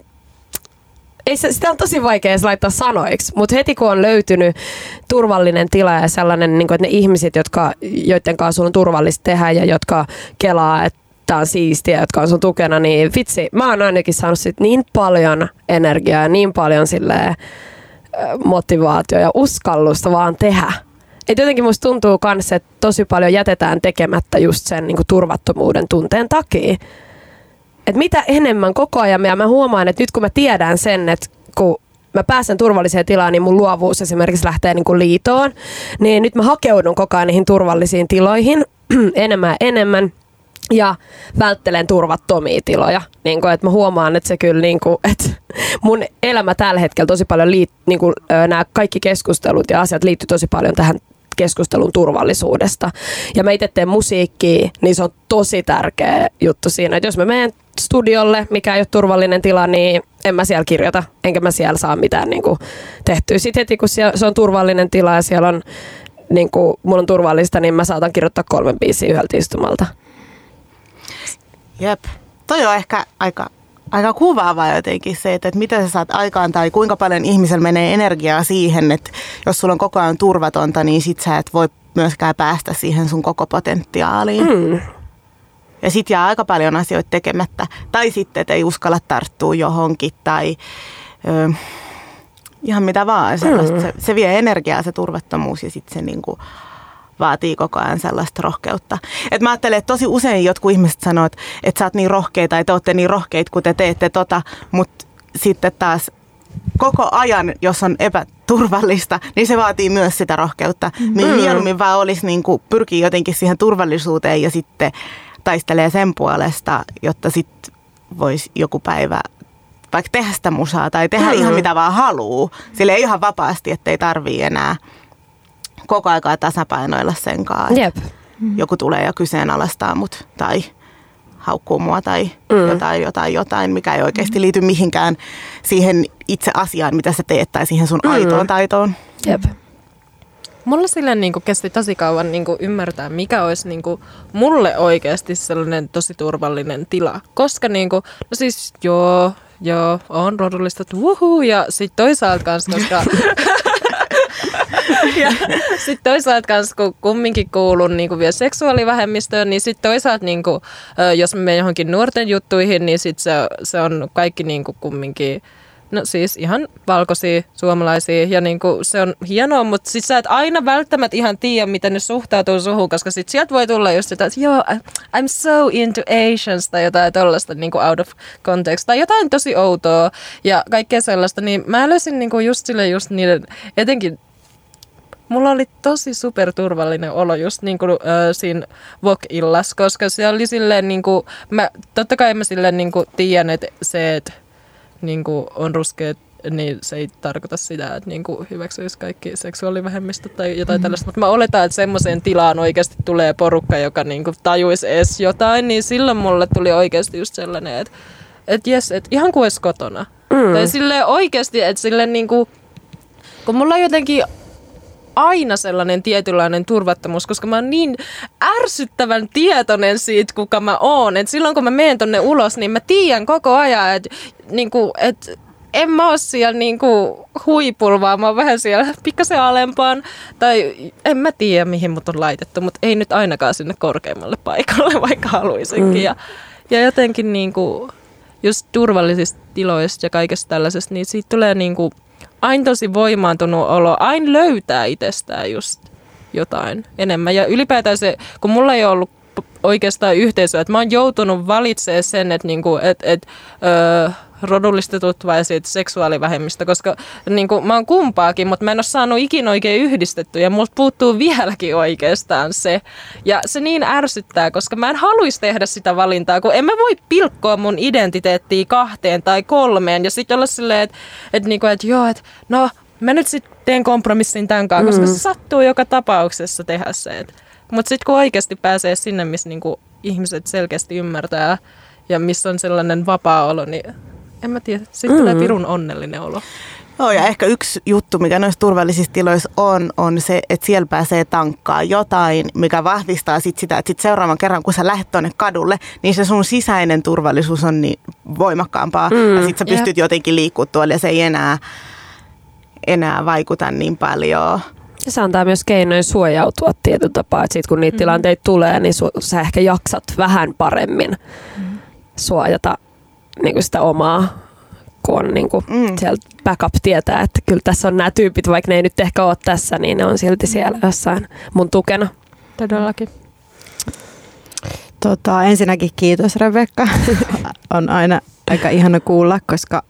E: ei se, sitä on tosi vaikea laittaa sanoiksi, mutta heti kun on löytynyt turvallinen tila ja sellainen, niin kuin, että ne ihmiset, jotka, joiden kanssa on turvallista tehdä ja jotka kelaa, että tämä on siistiä, jotka on sun tukena, niin vitsi, mä oon ainakin saanut sit niin paljon energiaa ja niin paljon silleen, motivaatio ja uskallusta vaan tehdä. Et jotenkin musta tuntuu myös, että tosi paljon jätetään tekemättä just sen niin kuin turvattomuuden tunteen takia. Et mitä enemmän koko ajan, ja mä huomaan, että nyt kun mä tiedän sen, että kun mä pääsen turvalliseen tilaan, niin mun luovuus esimerkiksi lähtee niin kuin liitoon, niin nyt mä hakeudun koko ajan niihin turvallisiin tiloihin enemmän ja enemmän ja välttelen turvattomia tiloja. Niin kuin, että mä huomaan, että se kyllä, niin kuin, että mun elämä tällä hetkellä tosi paljon, liit, niin kuin, nämä kaikki keskustelut ja asiat liittyy tosi paljon tähän keskustelun turvallisuudesta. Ja mä itse teen musiikkia, niin se on tosi tärkeä juttu siinä, että jos mä menen studiolle, mikä ei ole turvallinen tila, niin en mä siellä kirjoita, enkä mä siellä saa mitään niin kuin, tehtyä. Sitten heti kun siellä, se on turvallinen tila ja siellä on, niin kuin, mulla on turvallista, niin mä saatan kirjoittaa kolmen biisiä yhdeltä istumalta.
B: Jep. Toi on ehkä aika, aika kuvaava jotenkin se, että, että mitä sä saat aikaan tai kuinka paljon ihmisellä menee energiaa siihen, että jos sulla on koko ajan turvatonta, niin sit sä et voi myöskään päästä siihen sun koko potentiaaliin.
E: Mm.
B: Ja sit jää aika paljon asioita tekemättä. Tai sitten, että ei uskalla tarttua johonkin tai ö, ihan mitä vaan. Mm. Se, se vie energiaa se turvattomuus ja sitten se niinku vaatii koko ajan sellaista rohkeutta. Et mä ajattelen, että tosi usein jotkut ihmiset sanoo, että, että sä oot niin rohkeita tai te olette niin rohkeita, kun te teette tota, mutta sitten taas koko ajan, jos on epäturvallista, niin se vaatii myös sitä rohkeutta. Mm. Mieluummin vaan olisi niin kuin, pyrkii jotenkin siihen turvallisuuteen ja sitten taistelee sen puolesta, jotta sitten voisi joku päivä vaikka tehdä sitä musaa tai tehdä mm. ihan mitä vaan haluaa. Sille ei ihan vapaasti, ettei tarvii enää koko aikaa tasapainoilla sen kanssa.
E: Jep.
B: Joku tulee ja kyseenalaistaa mut tai haukkuu mua tai mm. jotain, jotain, jotain, mikä ei oikeasti liity mihinkään siihen itse asiaan, mitä sä teet tai siihen sun mm. aitoon taitoon.
E: Jep.
D: Mulla silleen niin kesti tosi kauan niin ymmärtää, mikä olisi niin mulle oikeasti sellainen tosi turvallinen tila. Koska niin kuin, no siis joo, joo, on rodullistettu, wuhuu, ja sitten toisaalta kanssa, koska ja sitten toisaalta kans, kun kumminkin kuulun niin kuin vielä seksuaalivähemmistöön, niin sitten toisaalta niin kuin, jos me johonkin nuorten juttuihin, niin sit se, se on kaikki niin kuin kumminkin No siis ihan valkoisia suomalaisia ja niinku se on hienoa, mutta sit sä et aina välttämättä ihan tiedä, miten ne suhtautuu suhun, koska sit sieltä voi tulla just sitä, että joo, I'm so into Asians tai jotain tollaista niinku out of context tai jotain tosi outoa ja kaikkea sellaista, niin mä löysin niinku just sille just niiden, etenkin mulla oli tosi superturvallinen olo just niin kuin, äh, siinä Vok-illas, koska se oli silleen niin kuin, mä, totta kai mä silleen niin kuin tiedän, että se, että niin kuin on ruskeat niin se ei tarkoita sitä, että niin kuin hyväksyisi kaikki seksuaalivähemmistö tai jotain mm. tällaista. Mutta mä oletan, että semmoiseen tilaan oikeasti tulee porukka, joka niin kuin tajuisi edes jotain, niin silloin mulle tuli oikeasti just sellainen, että että jes, että ihan kuin olisi kotona. Mm. Tai silleen oikeasti, että silleen niin kuin, kun mulla on jotenkin aina sellainen tietynlainen turvattomuus, koska mä oon niin ärsyttävän tietoinen siitä, kuka mä oon. Et silloin kun mä menen tonne ulos, niin mä tiedän koko ajan, että niinku, et, en mä oo siellä niinku huipulla, vaan mä oon vähän siellä pikkasen alempaan. Tai en mä tiedä, mihin mut on laitettu, mutta ei nyt ainakaan sinne korkeammalle paikalle, vaikka haluaisinkin. Mm. Ja, ja jotenkin niinku, just turvallisista tiloista ja kaikesta tällaisesta, niin siitä tulee niinku aina tosi voimaantunut olo, aina löytää itsestään just jotain enemmän. Ja ylipäätään se, kun mulla ei ollut oikeastaan yhteisöä, että mä oon joutunut valitsemaan sen, että, niinku, et, et, öö, rodullistetut vai siitä seksuaalivähemmistä, koska niin kuin, mä oon kumpaakin, mutta mä en ole saanut ikinä oikein yhdistetty ja multa puuttuu vieläkin oikeastaan se. Ja se niin ärsyttää, koska mä en haluaisi tehdä sitä valintaa, kun en mä voi pilkkoa mun identiteettiä kahteen tai kolmeen ja sitten olla silleen, että et, niinku, et, joo, että no mä nyt sitten teen kompromissin tämän kanssa, koska se sattuu joka tapauksessa tehdä se. Mutta sitten kun oikeasti pääsee sinne, missä niinku ihmiset selkeästi ymmärtää ja missä on sellainen vapaa olo, niin en mä tiedä, sitten mm. tulee pirun onnellinen olo.
B: Joo, ja ehkä yksi juttu, mikä noissa turvallisissa tiloissa on, on se, että siellä pääsee tankkaa jotain, mikä vahvistaa sit sitä, että sit seuraavan kerran, kun sä lähdet tuonne kadulle, niin se sun sisäinen turvallisuus on niin voimakkaampaa. Mm, ja sit sä pystyt yep. jotenkin liikkumaan tuolla ja se ei enää, enää vaikuta niin paljon.
E: Ja se antaa myös keinoja suojautua tietyllä tapaa, että sit kun niitä mm. tilanteita tulee, niin su- sä ehkä jaksat vähän paremmin mm. suojata niin kuin sitä omaa kun on niin kuin mm. sieltä backup tietää, että kyllä tässä on nämä tyypit, vaikka ne ei nyt ehkä ole tässä, niin ne on silti siellä jossain mun tukena.
D: Todellakin.
C: Tota, ensinnäkin kiitos Rebekka. on aina aika ihana kuulla, koska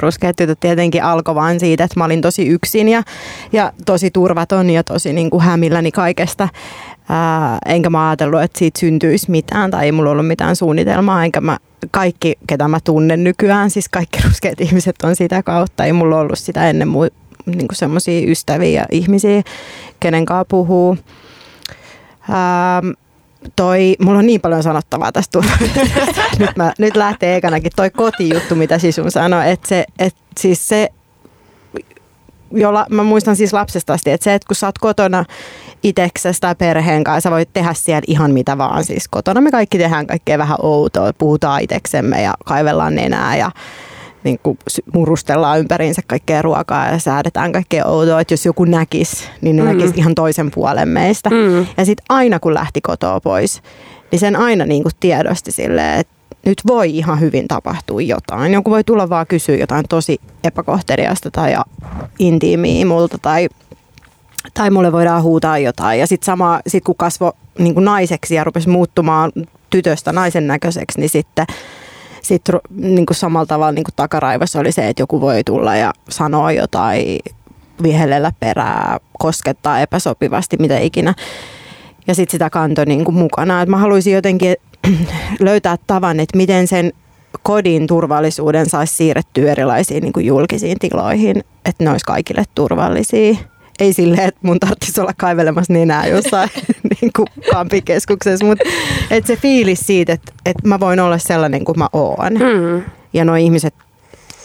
C: ruskeat tytöt tietenkin alkoi vaan siitä, että mä olin tosi yksin ja, ja tosi turvaton ja tosi niin kuin hämilläni kaikesta. Ää, enkä mä ajatellut, että siitä syntyisi mitään tai ei mulla ollut mitään suunnitelmaa, enkä mä kaikki, ketä mä tunnen nykyään, siis kaikki ruskeat ihmiset on sitä kautta. Ei mulla ollut sitä ennen mu- niin semmoisia ystäviä ja ihmisiä, kenen kanssa puhuu. Ähm, toi, mulla on niin paljon sanottavaa tästä nyt, mä, nyt lähtee ekanakin toi kotijuttu, mitä sisun sanoi, että se, et siis se jolla, mä muistan siis lapsesta asti, että se, että kun sä oot kotona itseksesi tai perheen kanssa, sä voit tehdä siellä ihan mitä vaan. Siis kotona me kaikki tehdään kaikkea vähän outoa, puhutaan itseksemme ja kaivellaan nenää ja niin kuin murustellaan ympäriinsä kaikkea ruokaa ja säädetään kaikkea outoa, että jos joku näkisi, niin ne mm. näkisi ihan toisen puolen meistä. Mm. Ja sitten aina kun lähti kotoa pois, niin sen aina niin kuin tiedosti silleen, että nyt voi ihan hyvin tapahtua jotain. Joku voi tulla vaan kysyä jotain tosi epäkohteliasta tai intiimiä multa tai, tai mulle voidaan huutaa jotain. Ja sitten sama, sit kun kasvo niin kuin naiseksi ja rupesi muuttumaan tytöstä naisen näköiseksi, niin sitten sitten niin kuin samalla tavalla niin kuin takaraivossa oli se, että joku voi tulla ja sanoa jotain, vihellellä perää, koskettaa epäsopivasti, mitä ikinä. Ja sitten sitä kantoi niin kuin mukana. Et mä haluaisin jotenkin löytää tavan, että miten sen kodin turvallisuuden saisi siirrettyä erilaisiin niin kuin julkisiin tiloihin, että ne olisi kaikille turvallisia. Ei silleen, että mun tarvitsisi olla kaivelemassa nenää jossain niin kuin kampikeskuksessa, mutta että se fiilis siitä, että, että mä voin olla sellainen kuin mä oon. Mm. Ja nuo ihmiset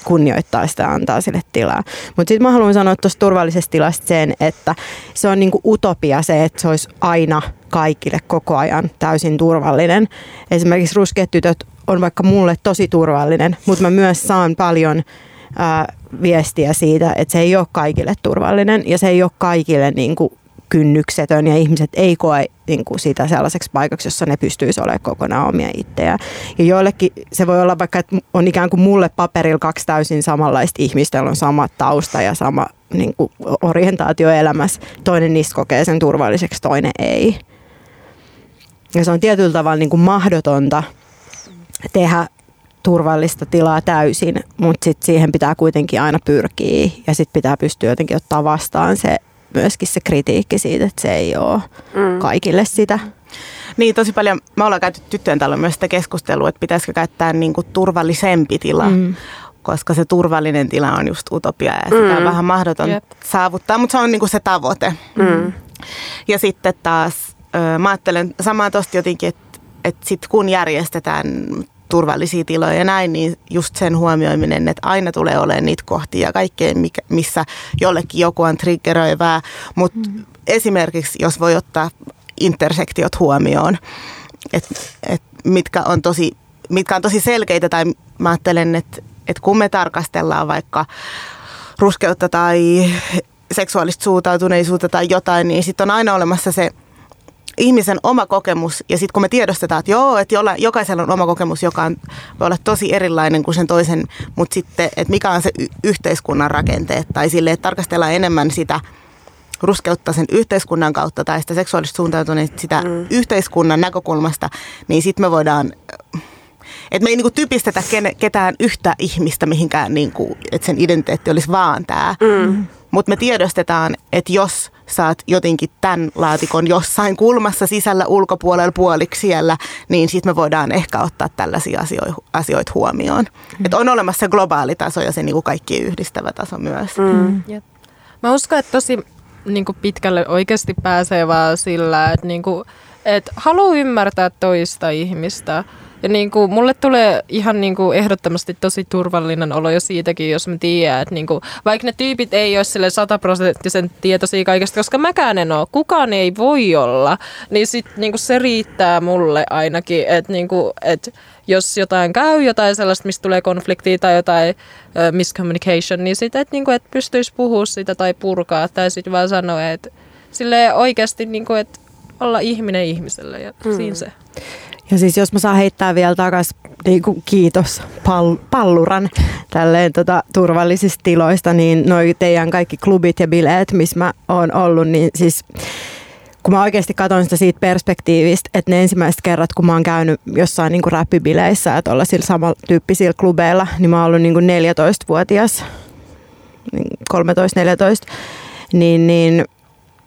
C: kunnioittaa sitä antaa sille tilaa. Mutta sitten mä haluan sanoa tuosta turvallisesta tilasta sen, että se on niinku utopia se, että se olisi aina kaikille koko ajan täysin turvallinen. Esimerkiksi ruskeat tytöt on vaikka mulle tosi turvallinen, mutta mä myös saan paljon ää, viestiä siitä, että se ei ole kaikille turvallinen ja se ei ole kaikille niin kuin kynnyksetön ja ihmiset ei koe niin kuin sitä sellaiseksi paikaksi, jossa ne pystyisi olemaan kokonaan omia itseään. Ja joillekin se voi olla vaikka, että on ikään kuin mulle paperilla kaksi täysin samanlaista ihmistä, joilla on sama tausta ja sama niin kuin orientaatio elämässä. Toinen niistä kokee sen turvalliseksi, toinen ei. Ja se on tietyllä tavalla niin kuin mahdotonta tehdä turvallista tilaa täysin, mutta sit siihen pitää kuitenkin aina pyrkiä ja sitten pitää pystyä jotenkin ottaa vastaan se myöskin se kritiikki siitä, että se ei ole mm. kaikille sitä.
B: Niin, tosi paljon. Me ollaan käyty tyttöjen täällä myös sitä keskustelua, että pitäisikö käyttää niin kuin turvallisempi tila. Mm koska se turvallinen tila on just utopia ja sitä mm. on vähän mahdoton yep. saavuttaa, mutta se on niinku se tavoite. Mm. Ja sitten taas mä ajattelen samaa tosta jotenkin, että, että sit kun järjestetään turvallisia tiloja ja näin, niin just sen huomioiminen, että aina tulee olemaan niitä kohtia kaikkea, missä jollekin joku on triggeröivää, mutta mm. esimerkiksi jos voi ottaa intersektiot huomioon, että et mitkä, on tosi, mitkä on tosi selkeitä tai mä ajattelen, että, että kun me tarkastellaan vaikka ruskeutta tai seksuaalista suuntautuneisuutta tai jotain, niin sitten on aina olemassa se ihmisen oma kokemus ja sitten kun me tiedostetaan, että joo, että jolla, jokaisella on oma kokemus, joka on, voi olla tosi erilainen kuin sen toisen, mutta sitten, että mikä on se y- yhteiskunnan rakenteet tai sille, että tarkastellaan enemmän sitä ruskeutta sen yhteiskunnan kautta tai sitä seksuaalista suuntautuneista sitä mm. yhteiskunnan näkökulmasta, niin sitten me voidaan että me ei niinku typistetä kene, ketään yhtä ihmistä mihinkään, niinku, että sen identiteetti olisi vaan tämä. Mm. Mutta me tiedostetaan, että jos sä oot jotenkin tämän laatikon jossain kulmassa sisällä ulkopuolella puoliksi siellä, niin sitten me voidaan ehkä ottaa tällaisia asioita, huomioon. Mm. Et on olemassa se globaali taso ja se niinku kaikki yhdistävä taso myös.
D: Mm. Mä uskon, että tosi niin kuin pitkälle oikeasti pääsee vaan sillä, että, niin kuin, että haluaa ymmärtää toista ihmistä. Ja niin kuin, mulle tulee ihan niin kuin ehdottomasti tosi turvallinen olo jo siitäkin, jos mä tiedän, että niin kuin, vaikka ne tyypit ei ole sille sataprosenttisen tietoisia kaikesta, koska mäkään en ole, kukaan ei voi olla, niin sit niin kuin se riittää mulle ainakin, että niin kuin, että jos jotain käy, jotain sellaista, mistä tulee konfliktia tai jotain uh, miscommunication, niin sitten, että, niin kuin, että pystyisi puhua sitä tai purkaa tai sitten vaan sanoa, että sille oikeasti niin kuin, että olla ihminen ihmiselle ja mm. siinä se.
C: Ja siis jos mä saan heittää vielä takas niin kuin kiitos pal- palluran tälleen tota, turvallisista tiloista, niin noi teidän kaikki klubit ja bileet, missä mä oon ollut, niin siis kun mä oikeasti katson sitä siitä perspektiivistä, että ne ensimmäiset kerrat, kun mä oon käynyt jossain niin kuin räppibileissä ja tuolla sillä samantyyppisillä klubeilla, niin mä oon ollut niin kuin 14-vuotias, 13-14, niin, niin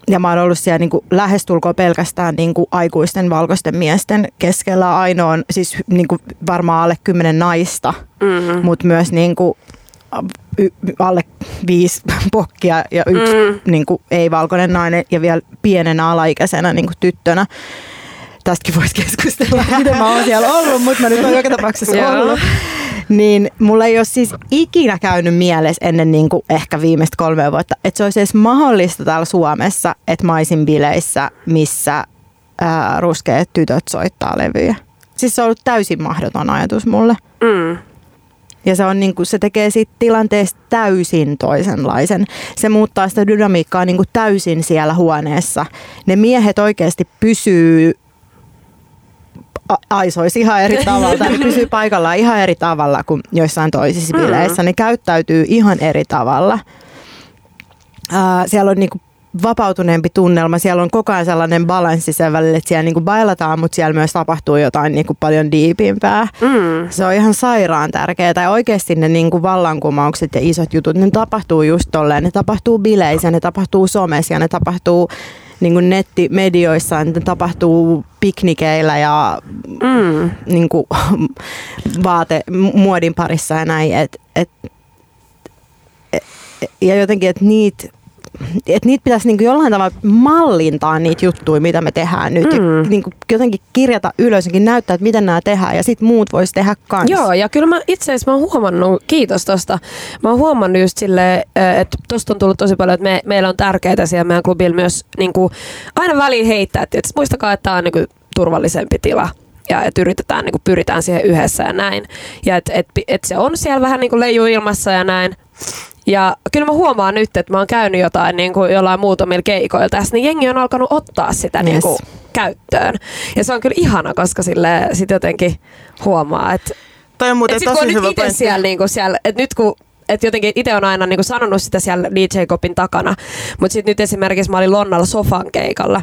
C: ja mä oon ollut siellä niin kuin lähestulkoon pelkästään niin kuin aikuisten valkoisten miesten keskellä ainoan, siis niin kuin varmaan alle kymmenen naista, mm-hmm. mutta myös niin kuin alle viisi pokkia ja yksi mm. niin kuin ei-valkoinen nainen ja vielä pienenä alaikäisenä niin kuin tyttönä. Tästäkin voisi keskustella, miten mä oon siellä ollut, mutta mä nyt oon joka tapauksessa ollut. Niin mulla ei ole siis ikinä käynyt mielessä ennen niin kuin ehkä viimeistä kolme vuotta, että se olisi edes mahdollista täällä Suomessa, että maisin bileissä, missä ää, ruskeat tytöt soittaa levyjä. Siis se on ollut täysin mahdoton ajatus mulle.
E: Mm.
C: Ja se, on niin kuin, se tekee siitä tilanteesta täysin toisenlaisen. Se muuttaa sitä dynamiikkaa niin kuin täysin siellä huoneessa. Ne miehet oikeasti pysyy aisoisi ihan eri tavalla, ne pysyy paikallaan ihan eri tavalla kuin joissain toisissa bileissä. Ne käyttäytyy ihan eri tavalla. Uh, siellä on niinku vapautuneempi tunnelma. Siellä on koko ajan sellainen balanssi sen välillä, että siellä niinku bailataan, mutta siellä myös tapahtuu jotain niinku paljon diipimpää.
E: Mm.
C: Se on ihan sairaan tärkeää. Ja oikeasti ne niinku vallankumoukset ja isot jutut, ne tapahtuu just tolleen. Ne tapahtuu bileissä, ne tapahtuu somessa ja ne tapahtuu niin kuin nettimedioissa, ne tapahtuu piknikeillä ja
E: Mm.
C: niin kuin, vaate, muodin parissa ja näin. Et, et, et, ja jotenkin, että niitä että niitä pitäisi niinku jollain tavalla mallintaa niitä juttuja, mitä me tehdään nyt. Mm. Ja niinku jotenkin kirjata ylös näyttää, että miten nämä tehdään. Ja sitten muut vois tehdä kanssa.
E: Joo, ja kyllä mä itse asiassa mä oon huomannut, kiitos tosta, mä oon huomannut just silleen, että tosta on tullut tosi paljon, että me, meillä on tärkeää siellä meidän klubilla myös niin kuin, aina väliin heittää, että et muistakaa, että tämä on niin kuin, turvallisempi tila ja että yritetään, niin kuin, pyritään siihen yhdessä ja näin. Ja että et, et se on siellä vähän niin kuin leijuu ilmassa ja näin. Ja kyllä mä huomaan nyt, että mä oon käynyt jotain niin kuin jollain muutamilla keikoilla tässä, niin jengi on alkanut ottaa sitä
C: Yes.
E: niin kuin, käyttöön. Ja se on kyllä ihana, koska sille sit jotenkin huomaa, että
B: Toi on muuten
E: et
B: tosi
E: nyt
B: hyvä
E: itse
B: pointti.
E: siellä, niinku siellä että nyt kun et jotenkin itse on aina niinku sanonut sitä siellä DJ-kopin takana, mutta sitten nyt esimerkiksi mä olin Lonnalla Sofan keikalla.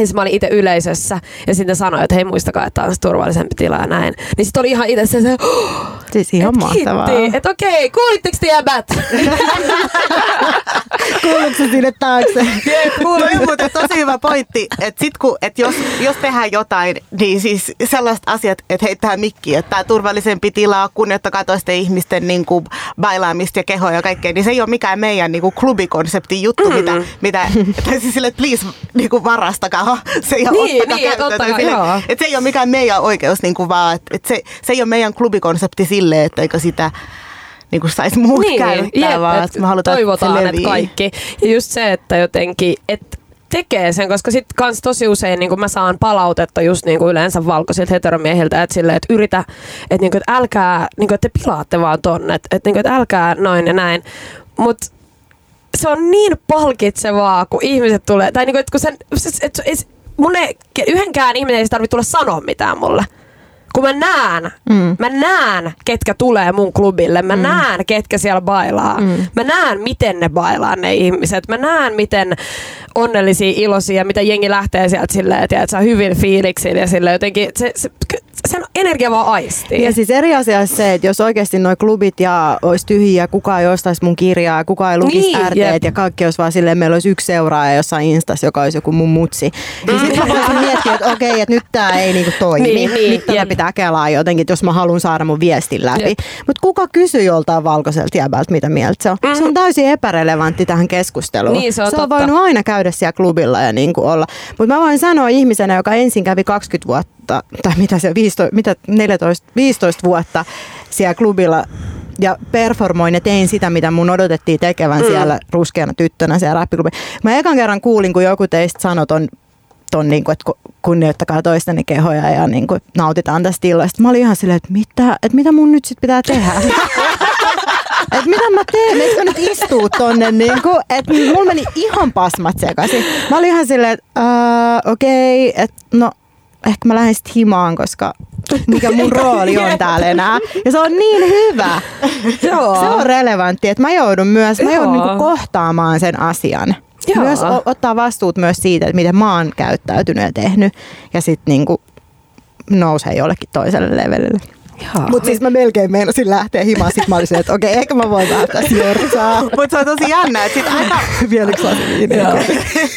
E: Ja sit mä olin itse yleisössä ja sitten sanoin, että hei muistakaa, että tämä on se turvallisempi tila ja näin. Niin sitten oli ihan itse se, se
C: Siis ihan mahtavaa.
E: Että okei, kuulitteko te jäbät?
C: Kuuluuko se sinne taakse?
B: Toi on muuten tosi hyvä pointti, että sit kun, et jos, jos tehdään jotain, niin siis sellaiset asiat, että heittää mikki, että tämä turvallisempi tila, kunnioittakaa toisten ihmisten niin kuin, bailaamista ja kehoa ja kaikkea, niin se ei ole mikään meidän niin kuin, klubikonseptin juttu, mm. mitä, mitä tai siis sille, että please niin kuin, varastakaa se ja
E: Niin,
B: ottakaa
E: niin.
B: Tai
E: ottakaa,
B: sille,
E: joo.
B: että se ei ole mikään meidän oikeus, niin kuin, vaan että, että se, se ei ole meidän klubikonsepti silleen, että eikö sitä niin kuin saisi muut käyttää,
E: jep,
B: vaan
E: et
B: että me halutaan,
E: toivotaan,
B: että se
E: että kaikki. Ja just se, että jotenkin, että tekee sen, koska sitten kans tosi usein niin mä saan palautetta just niin yleensä valkoisilta heteromiehiltä, että silleen, että yritä, että, niin kuin, että älkää, niin kuin, että te pilaatte vaan tonne, että, että, niin kuin, että älkää noin ja näin. Mutta se on niin palkitsevaa, kun ihmiset tulee, tai niin kuin, että kun sen, se, et, et, mun ei, yhdenkään ihminen ei tarvitse tulla sanoa mitään mulle. Kun mä näen, mm. mä näen, ketkä tulee mun klubille, mä mm. näen, ketkä siellä bailaa. Mm. Mä näen, miten ne bailaa ne ihmiset. Mä näen, miten onnellisia, iloisia, mitä jengi lähtee sieltä silleen, että saa hyvin fiiliksillä ja silleen jotenkin, se, se, sen energia vaan aistii.
C: Ja siis eri asia on se, että jos oikeasti nuo klubit ja olisi tyhjiä, kukaan ei ostaisi mun kirjaa, kukaan ei lukisi
E: Niin,
C: RT
E: jep.
C: ja kaikki olisi vaan silleen, meillä olisi yksi seuraaja jossain Instas, joka olisi joku mun mutsi. Niin sitten mä voisin miettiä, että okei, että nyt tää ei niinku toimi.
E: Niin, niin,
C: nyt tätä pitää kelaa jotenkin, että jos mä haluan saada mun viestin läpi. Mutta kuka kysyy joltain valkoiselta jäbältä, mitä mieltä se on? Se on täysin epärelevantti tähän keskusteluun.
E: Niin, se on
C: se on
E: totta.
C: voinut aina käydä siellä klubilla ja niin kuin olla. Mutta mä voin sanoa ihmisenä, joka ensin kävi 20 vuotta, tai mitä se 15, mitä 14, 15 vuotta siellä klubilla ja performoin ja tein sitä, mitä mun odotettiin tekevän mm. siellä ruskeana tyttönä siellä räppiklubi. Mä ekan kerran kuulin, kun joku teistä sanoi ton, ton niin kuin, että ku- kunnioittakaa toistenne kehoja ja niin kuin, nautitaan tästä tilasta. Mä olin ihan silleen, että mitä, että mitä mun nyt sit pitää tehdä? Et mitä mä teen? Eikö mä nyt istuu tonne? Niinku, et mulla meni ihan pasmat sekaisin. Mä olin ihan silleen, että uh, okei, okay, että no ehkä mä lähden sit himaan, koska mikä mun rooli on täällä enää. Ja se on niin hyvä.
E: Joo.
C: Se on relevantti, että mä joudun myös, mä joudun niinku kohtaamaan sen asian.
E: Joo.
C: Myös o- ottaa vastuut myös siitä, että miten mä oon käyttäytynyt ja tehnyt. Ja sitten niinku nousee jollekin toiselle levelille. Mutta siis mä melkein meinasin lähteä himaan. Sitten mä olisin, että okei, ehkä mä voin tässä jorsaa.
B: Mutta se on tosi jännä, että sit aika,
C: Vielä yksi lasi.
E: Joo.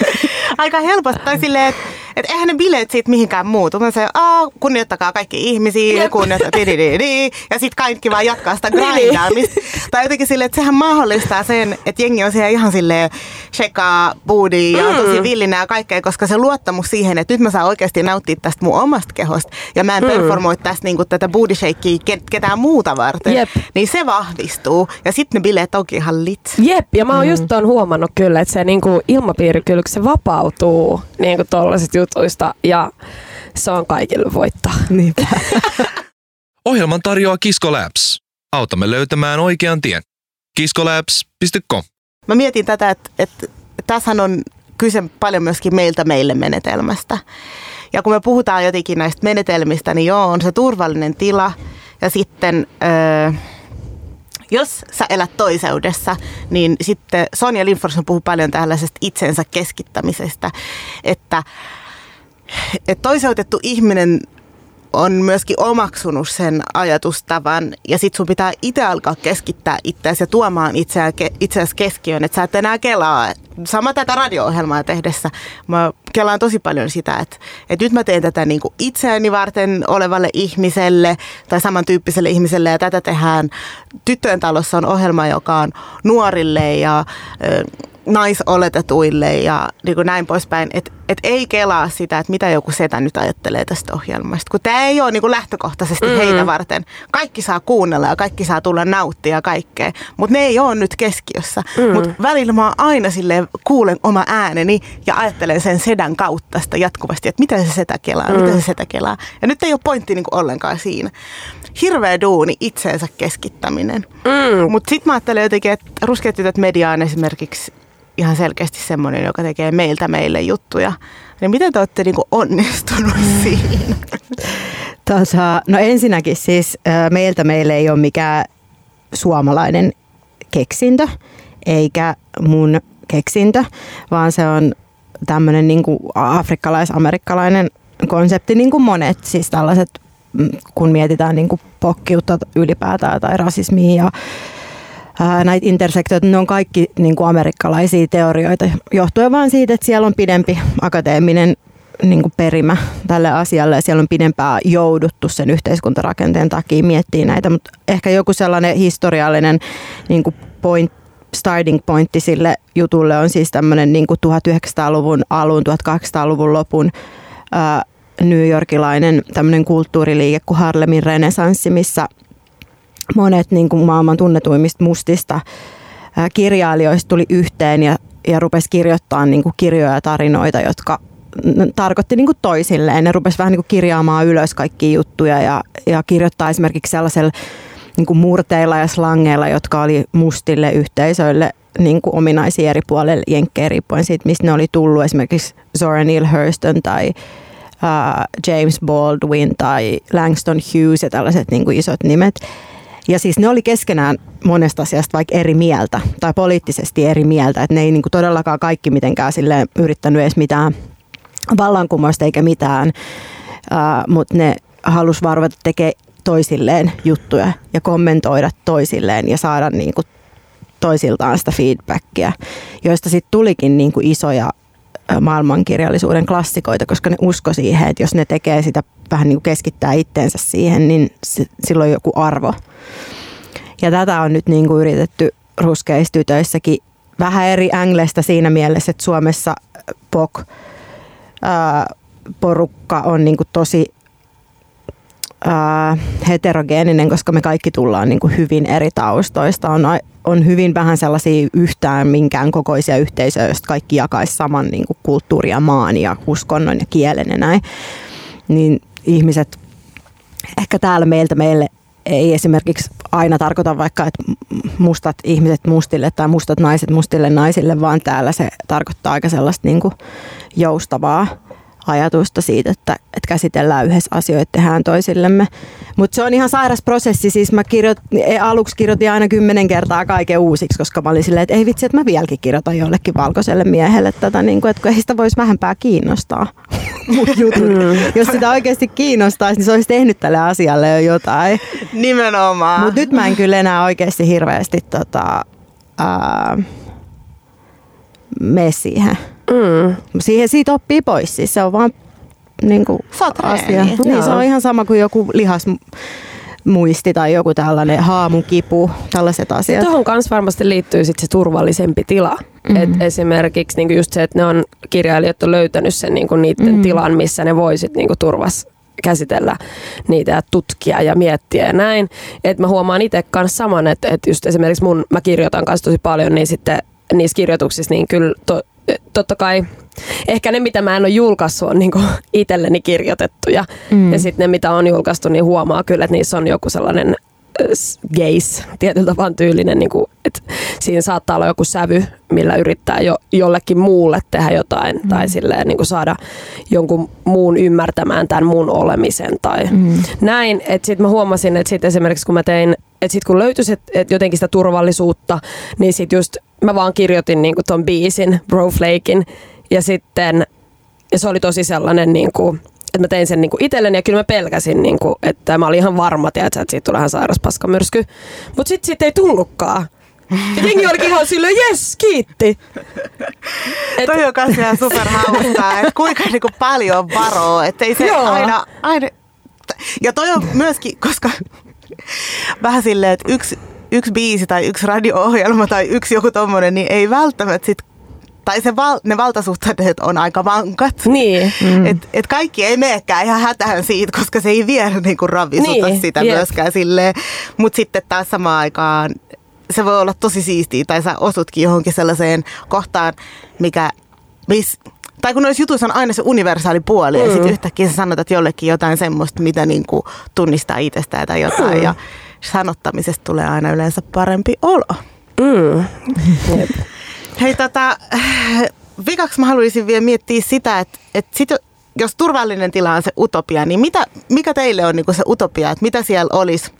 B: aika helposti, tai silleen, että et eihän ne bileet siitä mihinkään muutu. Mä se, Aa, kunnioittakaa kaikki ihmisiä, kunnioittakaa, ja sitten kaikki vaan jatkaa sitä grindaamista. tai jotenkin silleen, että sehän mahdollistaa sen, että jengi on siellä ihan silleen shekaa, boodia ja on tosi villinä ja kaikkea, koska se luottamus siihen, että nyt mä saan oikeasti nauttia tästä mun omasta kehosta ja mä en performoi tästä niinku tätä booty shakea ket- ketään muuta varten,
E: Jep.
B: niin se vahvistuu. Ja sitten ne bileet onkin ihan lit.
E: Jep, ja mä oon just ton huomannut kyllä, että se niinku ilmapiiri kyllä se vapautuu niinku tollasista jutuista ja se on kaikille voittaa.
C: Niinpä.
A: Ohjelman tarjoaa Kisko Labs. Autamme löytämään oikean tien. kiskolabs.com
B: Mä mietin tätä, että, että tässähän on kyse paljon myöskin meiltä meille menetelmästä. Ja kun me puhutaan jotenkin näistä menetelmistä, niin joo, on se turvallinen tila. Ja sitten, öö, jos sä elät toiseudessa, niin sitten Sonja Lindfors puhuu paljon tällaisesta itsensä keskittämisestä, että, että toiseutettu ihminen on myöskin omaksunut sen ajatustavan ja sit sun pitää itse alkaa keskittää itseäsi ja tuomaan itseäsi keskiöön, että sä et enää kelaa. Sama tätä radio-ohjelmaa tehdessä. Mä kelaan tosi paljon sitä, että, että nyt mä teen tätä niin kuin itseäni varten olevalle ihmiselle tai samantyyppiselle ihmiselle ja tätä tehdään. Tyttöjen talossa on ohjelma, joka on nuorille ja ö, naisoletetuille ja niin kuin näin poispäin. Että et ei kelaa sitä, että mitä joku setä nyt ajattelee tästä ohjelmasta. Kun tämä ei ole niin kuin lähtökohtaisesti mm. heitä varten. Kaikki saa kuunnella ja kaikki saa tulla nauttia ja kaikkea. Mutta ne ei ole nyt keskiössä. Mm. Mutta välillä mä aina silleen kuulen oma ääneni ja ajattelen sen sedän kautta sitä jatkuvasti, että mitä se setä kelaa, mm. mitä se setä kelaa. Ja nyt ei ole pointti niin kuin ollenkaan siinä. Hirveä duuni itseensä keskittäminen. Mm. Mutta sitten mä ajattelen jotenkin, että Ruskeat tytöt media on esimerkiksi ihan selkeästi semmoinen, joka tekee meiltä meille juttuja. Niin miten te olette niinku onnistunut siinä?
C: Tota, no ensinnäkin siis meiltä meille ei ole mikään suomalainen keksintö, eikä mun keksintö, vaan se on tämmöinen niin afrikkalais-amerikkalainen konsepti, niin kuin monet siis tällaiset, mm, kun mietitään niin kuin pokkiutta ylipäätään tai rasismia ja näitä intersektioita, ne on kaikki niin kuin amerikkalaisia teorioita, johtuen vaan siitä, että siellä on pidempi akateeminen niin kuin perimä tälle asialle ja siellä on pidempään jouduttu sen yhteiskuntarakenteen takia miettiä näitä, mutta ehkä joku sellainen historiallinen niin kuin point, starting pointti sille jutulle on siis tämmöinen niin kuin 1900-luvun alun, 1800-luvun lopun ää, New Yorkilainen tämmöinen kulttuuriliike kuin Harlemin renesanssi, missä monet niin kuin maailman tunnetuimmista mustista kirjailijoista tuli yhteen ja, ja rupesi kirjoittamaan niin kuin kirjoja ja tarinoita, jotka tarkoitti niin kuin toisilleen. Ne rupesi vähän niin kuin kirjaamaan ylös kaikkia juttuja ja, ja kirjoittaa esimerkiksi sellaisella niin kuin murteilla ja slangeilla, jotka oli mustille yhteisöille niin kuin ominaisia eri puolille jenkkejä riippuen siitä, mistä ne oli tullut. Esimerkiksi Zora Neale Hurston tai uh, James Baldwin tai Langston Hughes ja tällaiset niin kuin isot nimet. Ja siis ne oli keskenään monesta asiasta vaikka eri mieltä tai poliittisesti eri mieltä, että ne ei niin kuin todellakaan kaikki mitenkään sille yrittänyt edes mitään vallankumousta eikä mitään, mutta ne halusi varvata tekee toisilleen juttuja ja kommentoida toisilleen ja saada niin kuin toisiltaan sitä feedbackia, joista sitten tulikin niin kuin isoja maailmankirjallisuuden klassikoita, koska ne usko siihen, että jos ne tekee sitä vähän niin kuin keskittää itteensä siihen, niin silloin joku arvo. Ja tätä on nyt niin kuin yritetty ruskeistytöissäkin vähän eri änglestä siinä mielessä, että Suomessa POK porukka on niin kuin tosi ää, heterogeeninen, koska me kaikki tullaan niin kuin hyvin eri taustoista. On, on hyvin vähän sellaisia yhtään minkään kokoisia yhteisöjä, joista kaikki jakaisi saman niin kuin kulttuuri ja maan ja uskonnon ja kielen ja näin. Niin ihmiset, ehkä täällä meiltä meille ei esimerkiksi aina tarkoita vaikka, että mustat ihmiset mustille tai mustat naiset mustille naisille, vaan täällä se tarkoittaa aika sellaista niin kuin joustavaa ajatusta siitä, että, että käsitellään yhdessä asioita, tehdään toisillemme. Mutta se on ihan sairas prosessi. Siis mä kirjoit, aluksi kirjoitin aina kymmenen kertaa kaiken uusiksi, koska mä olin silleen, että ei vitsi, että mä vieläkin kirjoitan jollekin valkoiselle miehelle tätä, niin kuin, että ei sitä voisi vähempää kiinnostaa. Mut jutut. Jos sitä oikeasti kiinnostaisi, niin se olisi tehnyt tälle asialle jo jotain.
B: Nimenomaan.
C: Mutta nyt mä en kyllä enää oikeasti hirveästi tota, ää, mene siihen.
E: Mm.
C: siihen. Siitä oppii pois, siis se on vaan niin kuin, asia. Niin, se on ihan sama kuin joku lihas muisti tai joku tällainen haamukipu, tällaiset asiat.
E: Tuohon kanssa varmasti liittyy sit se turvallisempi tila. Mm. Et esimerkiksi niinku just se, että ne on kirjailijat on löytänyt sen niinku niiden mm. tilan, missä ne voisit niinku turvas käsitellä niitä ja tutkia ja miettiä ja näin. Et mä huomaan itse kanssa saman, että et just esimerkiksi mun, mä kirjoitan kanssa tosi paljon, niin sitten niissä kirjoituksissa niin kyllä to, totta kai ehkä ne, mitä mä en ole julkaissut, on niinku itselleni kirjoitettuja. Mm. Ja sitten ne, mitä on julkaistu, niin huomaa kyllä, että niissä on joku sellainen gays tietyllä tapaa tyylinen, niin kuin, että siinä saattaa olla joku sävy, millä yrittää jo, jollekin muulle tehdä jotain mm. tai silleen, niin kuin saada jonkun muun ymmärtämään tämän mun olemisen tai mm. näin. Että sitten mä huomasin, että sit esimerkiksi kun mä tein, että sitten kun löytyisi et, et jotenkin sitä turvallisuutta, niin sitten just mä vaan kirjoitin niin kuin ton biisin, Broflakein, ja sitten ja se oli tosi sellainen niin kuin, että mä tein sen niinku itselleni ja kyllä mä pelkäsin, niinku, että mä olin ihan varma, tiedätkö, että siitä tulee ihan sairas paskamyrsky. Mutta sitten siitä ei tullutkaan. Ja jengi olikin ihan silleen, jes, kiitti.
B: Et... Toi on kanssa ihan superhauskaa, että kuinka niinku paljon varoo, että ei se
E: Joo.
B: aina, aina... Ja toi on myöskin, koska vähän silleen, että yksi, yksi biisi tai yksi radio-ohjelma tai yksi joku tommonen, niin ei välttämättä sit tai se val, ne valtasuhteet on aika vankat.
E: Niin.
B: Mm. Et, et kaikki ei menekään ihan hätään siitä, koska se ei vielä niinku ravisuta
E: Niin,
B: sitä
E: jep.
B: myöskään silleen. Mutta sitten taas samaan aikaan se voi olla tosi siistiä tai sä osutkin johonkin sellaiseen kohtaan, mikä, mis, tai kun noissa jutuissa on aina se universaali puoli mm. ja sitten yhtäkkiä sä sanot että jollekin jotain semmoista, mitä niinku tunnistaa itsestään tai jotain
E: Mm.
B: ja sanottamisesta tulee aina yleensä parempi olo.
E: Mm. Jep.
B: Hei tota, vikaksi mä haluaisin vielä miettiä sitä, että, että sit, jos turvallinen tila on se utopia, niin mitä, mikä teille on niinku se utopia, että mitä siellä olisi?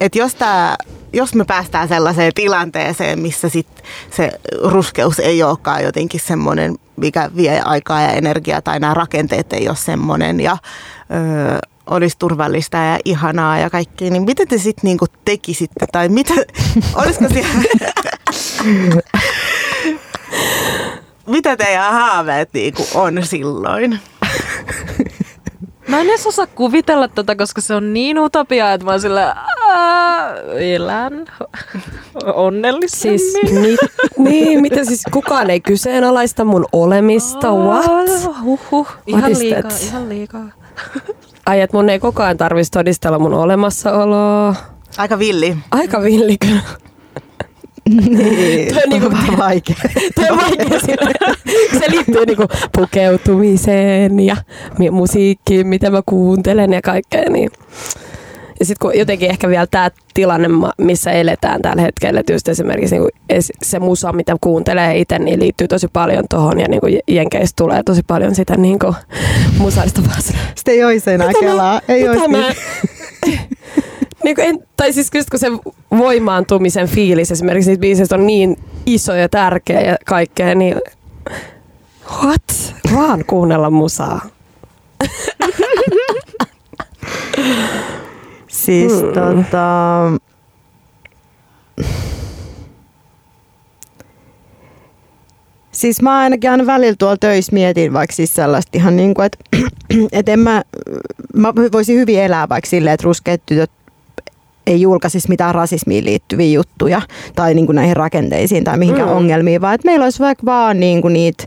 B: Että jos, tää, jos me päästään sellaiseen tilanteeseen, missä sit se ruskeus ei olekaan jotenkin semmoinen, mikä vie aikaa ja energiaa, tai nämä rakenteet ei ole semmoinen, ja öö, olisi turvallista ja ihanaa ja kaikkea, niin mitä te sitten niinku tekisitte? Tai mitä, olisiko siellä... mitä teidän haaveet niinku on silloin?
D: Mä en edes osaa kuvitella tätä, koska se on niin utopia, että mä oon sillä elän onnellisemmin.
E: Siis, mi, niin, mitä siis kukaan ei kyseenalaista mun olemista, what?
D: Huhhuh,
E: What
D: ihan liikaa,
E: that?
D: ihan liikaa.
E: Ai, että mun ei koko ajan tarvitsisi todistella mun olemassaoloa.
B: Aika villi.
E: Aika villi kyllä.
C: Niin,
E: Toi on niinku-
C: vähän vaikea.
E: Toi on vaikea sille. Se liittyy niinku pukeutumiseen ja musiikkiin, mitä mä kuuntelen ja kaikkea. Niin. Ja sitten kun jotenkin ehkä vielä tämä tilanne, missä eletään tällä hetkellä, että just esimerkiksi niinku se musa, mitä kuuntelee itse, niin liittyy tosi paljon tuohon ja niinku Jenkeistä tulee tosi paljon sitä niinku musaista sillä-
C: Sitten ei olisi enää kelaa. Ei
E: mitä
C: olisi
E: mä- niin kuin en, tai siis just kun se voimaantumisen fiilis esimerkiksi niistä biiseistä on niin iso ja tärkeä ja kaikkea, niin what? Vaan kuunnella musaa.
C: Siis
E: Hmm.
C: tota... Siis mä ainakin aina välillä tuolla töissä mietin vaikka siis sellaista ihan niin kuin, että, että en mä, mä voisin hyvin elää vaikka silleen, että ruskeat tytöt ei julkaisisi mitään rasismiin liittyviä juttuja tai niin kuin näihin rakenteisiin tai mihinkään
E: Mm.
C: ongelmiin, vaan että meillä olisi vaikka vaan niin kuin niitä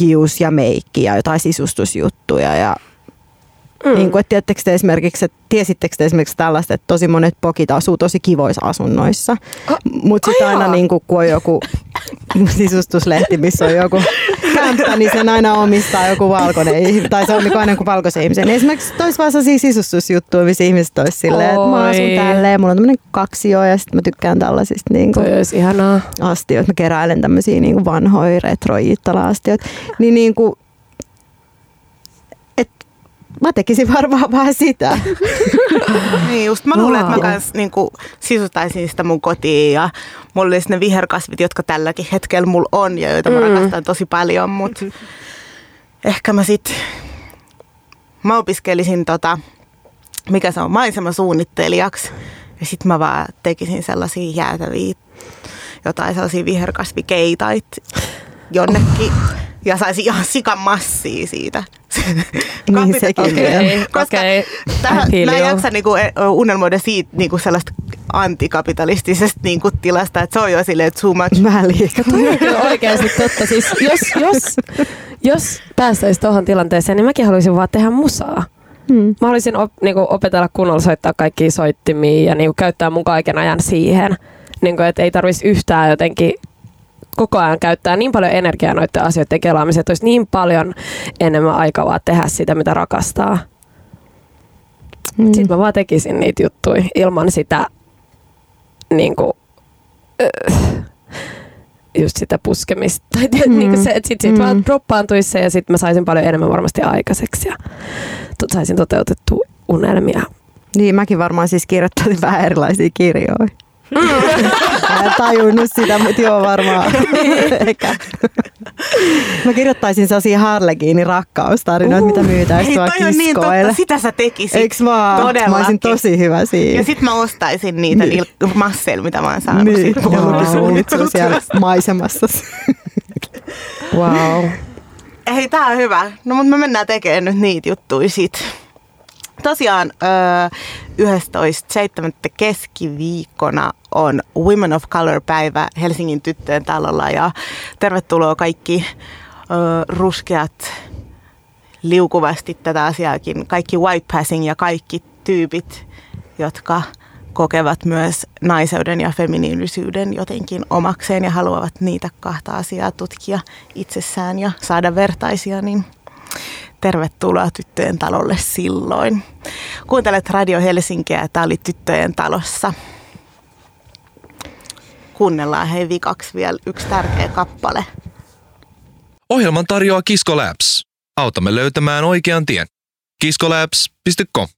C: hius- ja meikki ja jotain sisustusjuttuja ja Mm. Niin kuin, että tiedättekö te esimerkiksi, että tiesittekö te esimerkiksi tällaista, että tosi monet pokit asuu tosi kivoissa asunnoissa. Mutta sitten
E: ai
C: aina niin kuin, kun on joku sisustuslehti, missä on joku kämppä, niin sen aina omistaa joku valkoinen ihminen. Tai se on niin kuin aina kuin valkoisen ihmisen. Niin esimerkiksi vaan sellaisia sisustusjuttuja, missä ihmiset olisi silleen, että mä asun tälleen, mulla on tämmöinen kaksio ja sitten mä tykkään tällaisista niin kuin,
E: Toi olisi ihanaa.
C: astioita. Mä keräilen tämmöisiä niin kuin vanhoja retrojittala-astioita. Niin, niin kuin, mä tekisin varmaan vähän sitä.
B: Niin just, mä luulen, että mä kans niinku sisustaisin sitä mun kotiin ja mulla olisi ne viherkasvit, jotka tälläkin hetkellä mulla on ja joita mä
E: Mm.
B: rakastan tosi paljon, mutta ehkä mä sit, mä opiskelisin tota, mikä se on, maisemasuunnittelijaksi ja sit mä vaan tekisin sellaisia jäätäviä, jotain sellaisia viherkasvikeitait jonnekin ja saisin ihan sikan massia siitä.
C: Niin sekin
B: Okei.
C: vielä.
B: Koska
E: okei.
B: Tähän, mä en jaksa niinku, e- unelmoida siitä niinku sellaista antikapitalistisesta niinku tilasta, että se on jo silleen too much.
C: Vähän liikaa.
E: Toi on kyllä oikeasti totta. Siis jos, jos, jos päästäisiin tuohon tilanteeseen, niin mäkin haluaisin vaan tehdä musaa.
C: Hmm.
E: Mä haluaisin op, niinku, opetella kunnolla soittaa kaikkia soittimia ja niinku, käyttää mun kaiken ajan siihen. Niinku, että ei tarvitsisi yhtään jotenkin koko ajan käyttää niin paljon energiaa noiden asioiden kelaamiseen, että olisi niin paljon enemmän aikaa vaan tehdä sitä, mitä rakastaa.
C: Mm.
E: Sitten mä vaan tekisin niitä juttuja ilman sitä niin kuin, just sitä puskemista. Tai mm. niin se, että sitten sit
C: Mm.
E: vaan droppaantuisi se ja sitten mä saisin paljon enemmän varmasti aikaiseksi ja saisin toteutettua unelmia.
C: Niin, mäkin varmaan siis kirjoittaisin vähän erilaisia kirjoja. Mä en tajunnut sitä, mutta joo varmaan. Ehkä. Mä kirjoittaisin sellaisia Harlekiinin rakkaustarinoita, mitä myytäisiin
B: toi on niin
C: kiskoille.
B: totta, sitä sä tekisit.
C: Eiks vaan? Mä olisin
B: Todellakin.
C: tosi hyvä siinä.
B: Ja sit mä ostaisin niitä
C: Niin.
B: niin. masseilla, mitä mä oon saanut
C: niin, joo, siellä maisemassa.
E: Wow.
B: Hei, tää on hyvä. No mutta me mennään tekemään nyt niitä juttuja sit. Tosiaan öö, 11.7. keskiviikkona on Women of Color-päivä Helsingin tyttöjen talolla ja tervetuloa kaikki ruskeat liukuvasti tätä asiaakin, kaikki white passing ja kaikki tyypit, jotka kokevat myös naiseuden ja feminiinisyyden jotenkin omakseen ja haluavat niitä kahta asiaa tutkia itsessään ja saada vertaisia, niin tervetuloa Tyttöjen talolle silloin. Kuuntelet Radio Helsinkiä ja tämä oli Tyttöjen talossa. Kuunnellaan hei vikaksi vielä yksi tärkeä kappale.
A: Ohjelman tarjoaa Kisko Labs. Autamme löytämään oikean tien. kiskolabs.com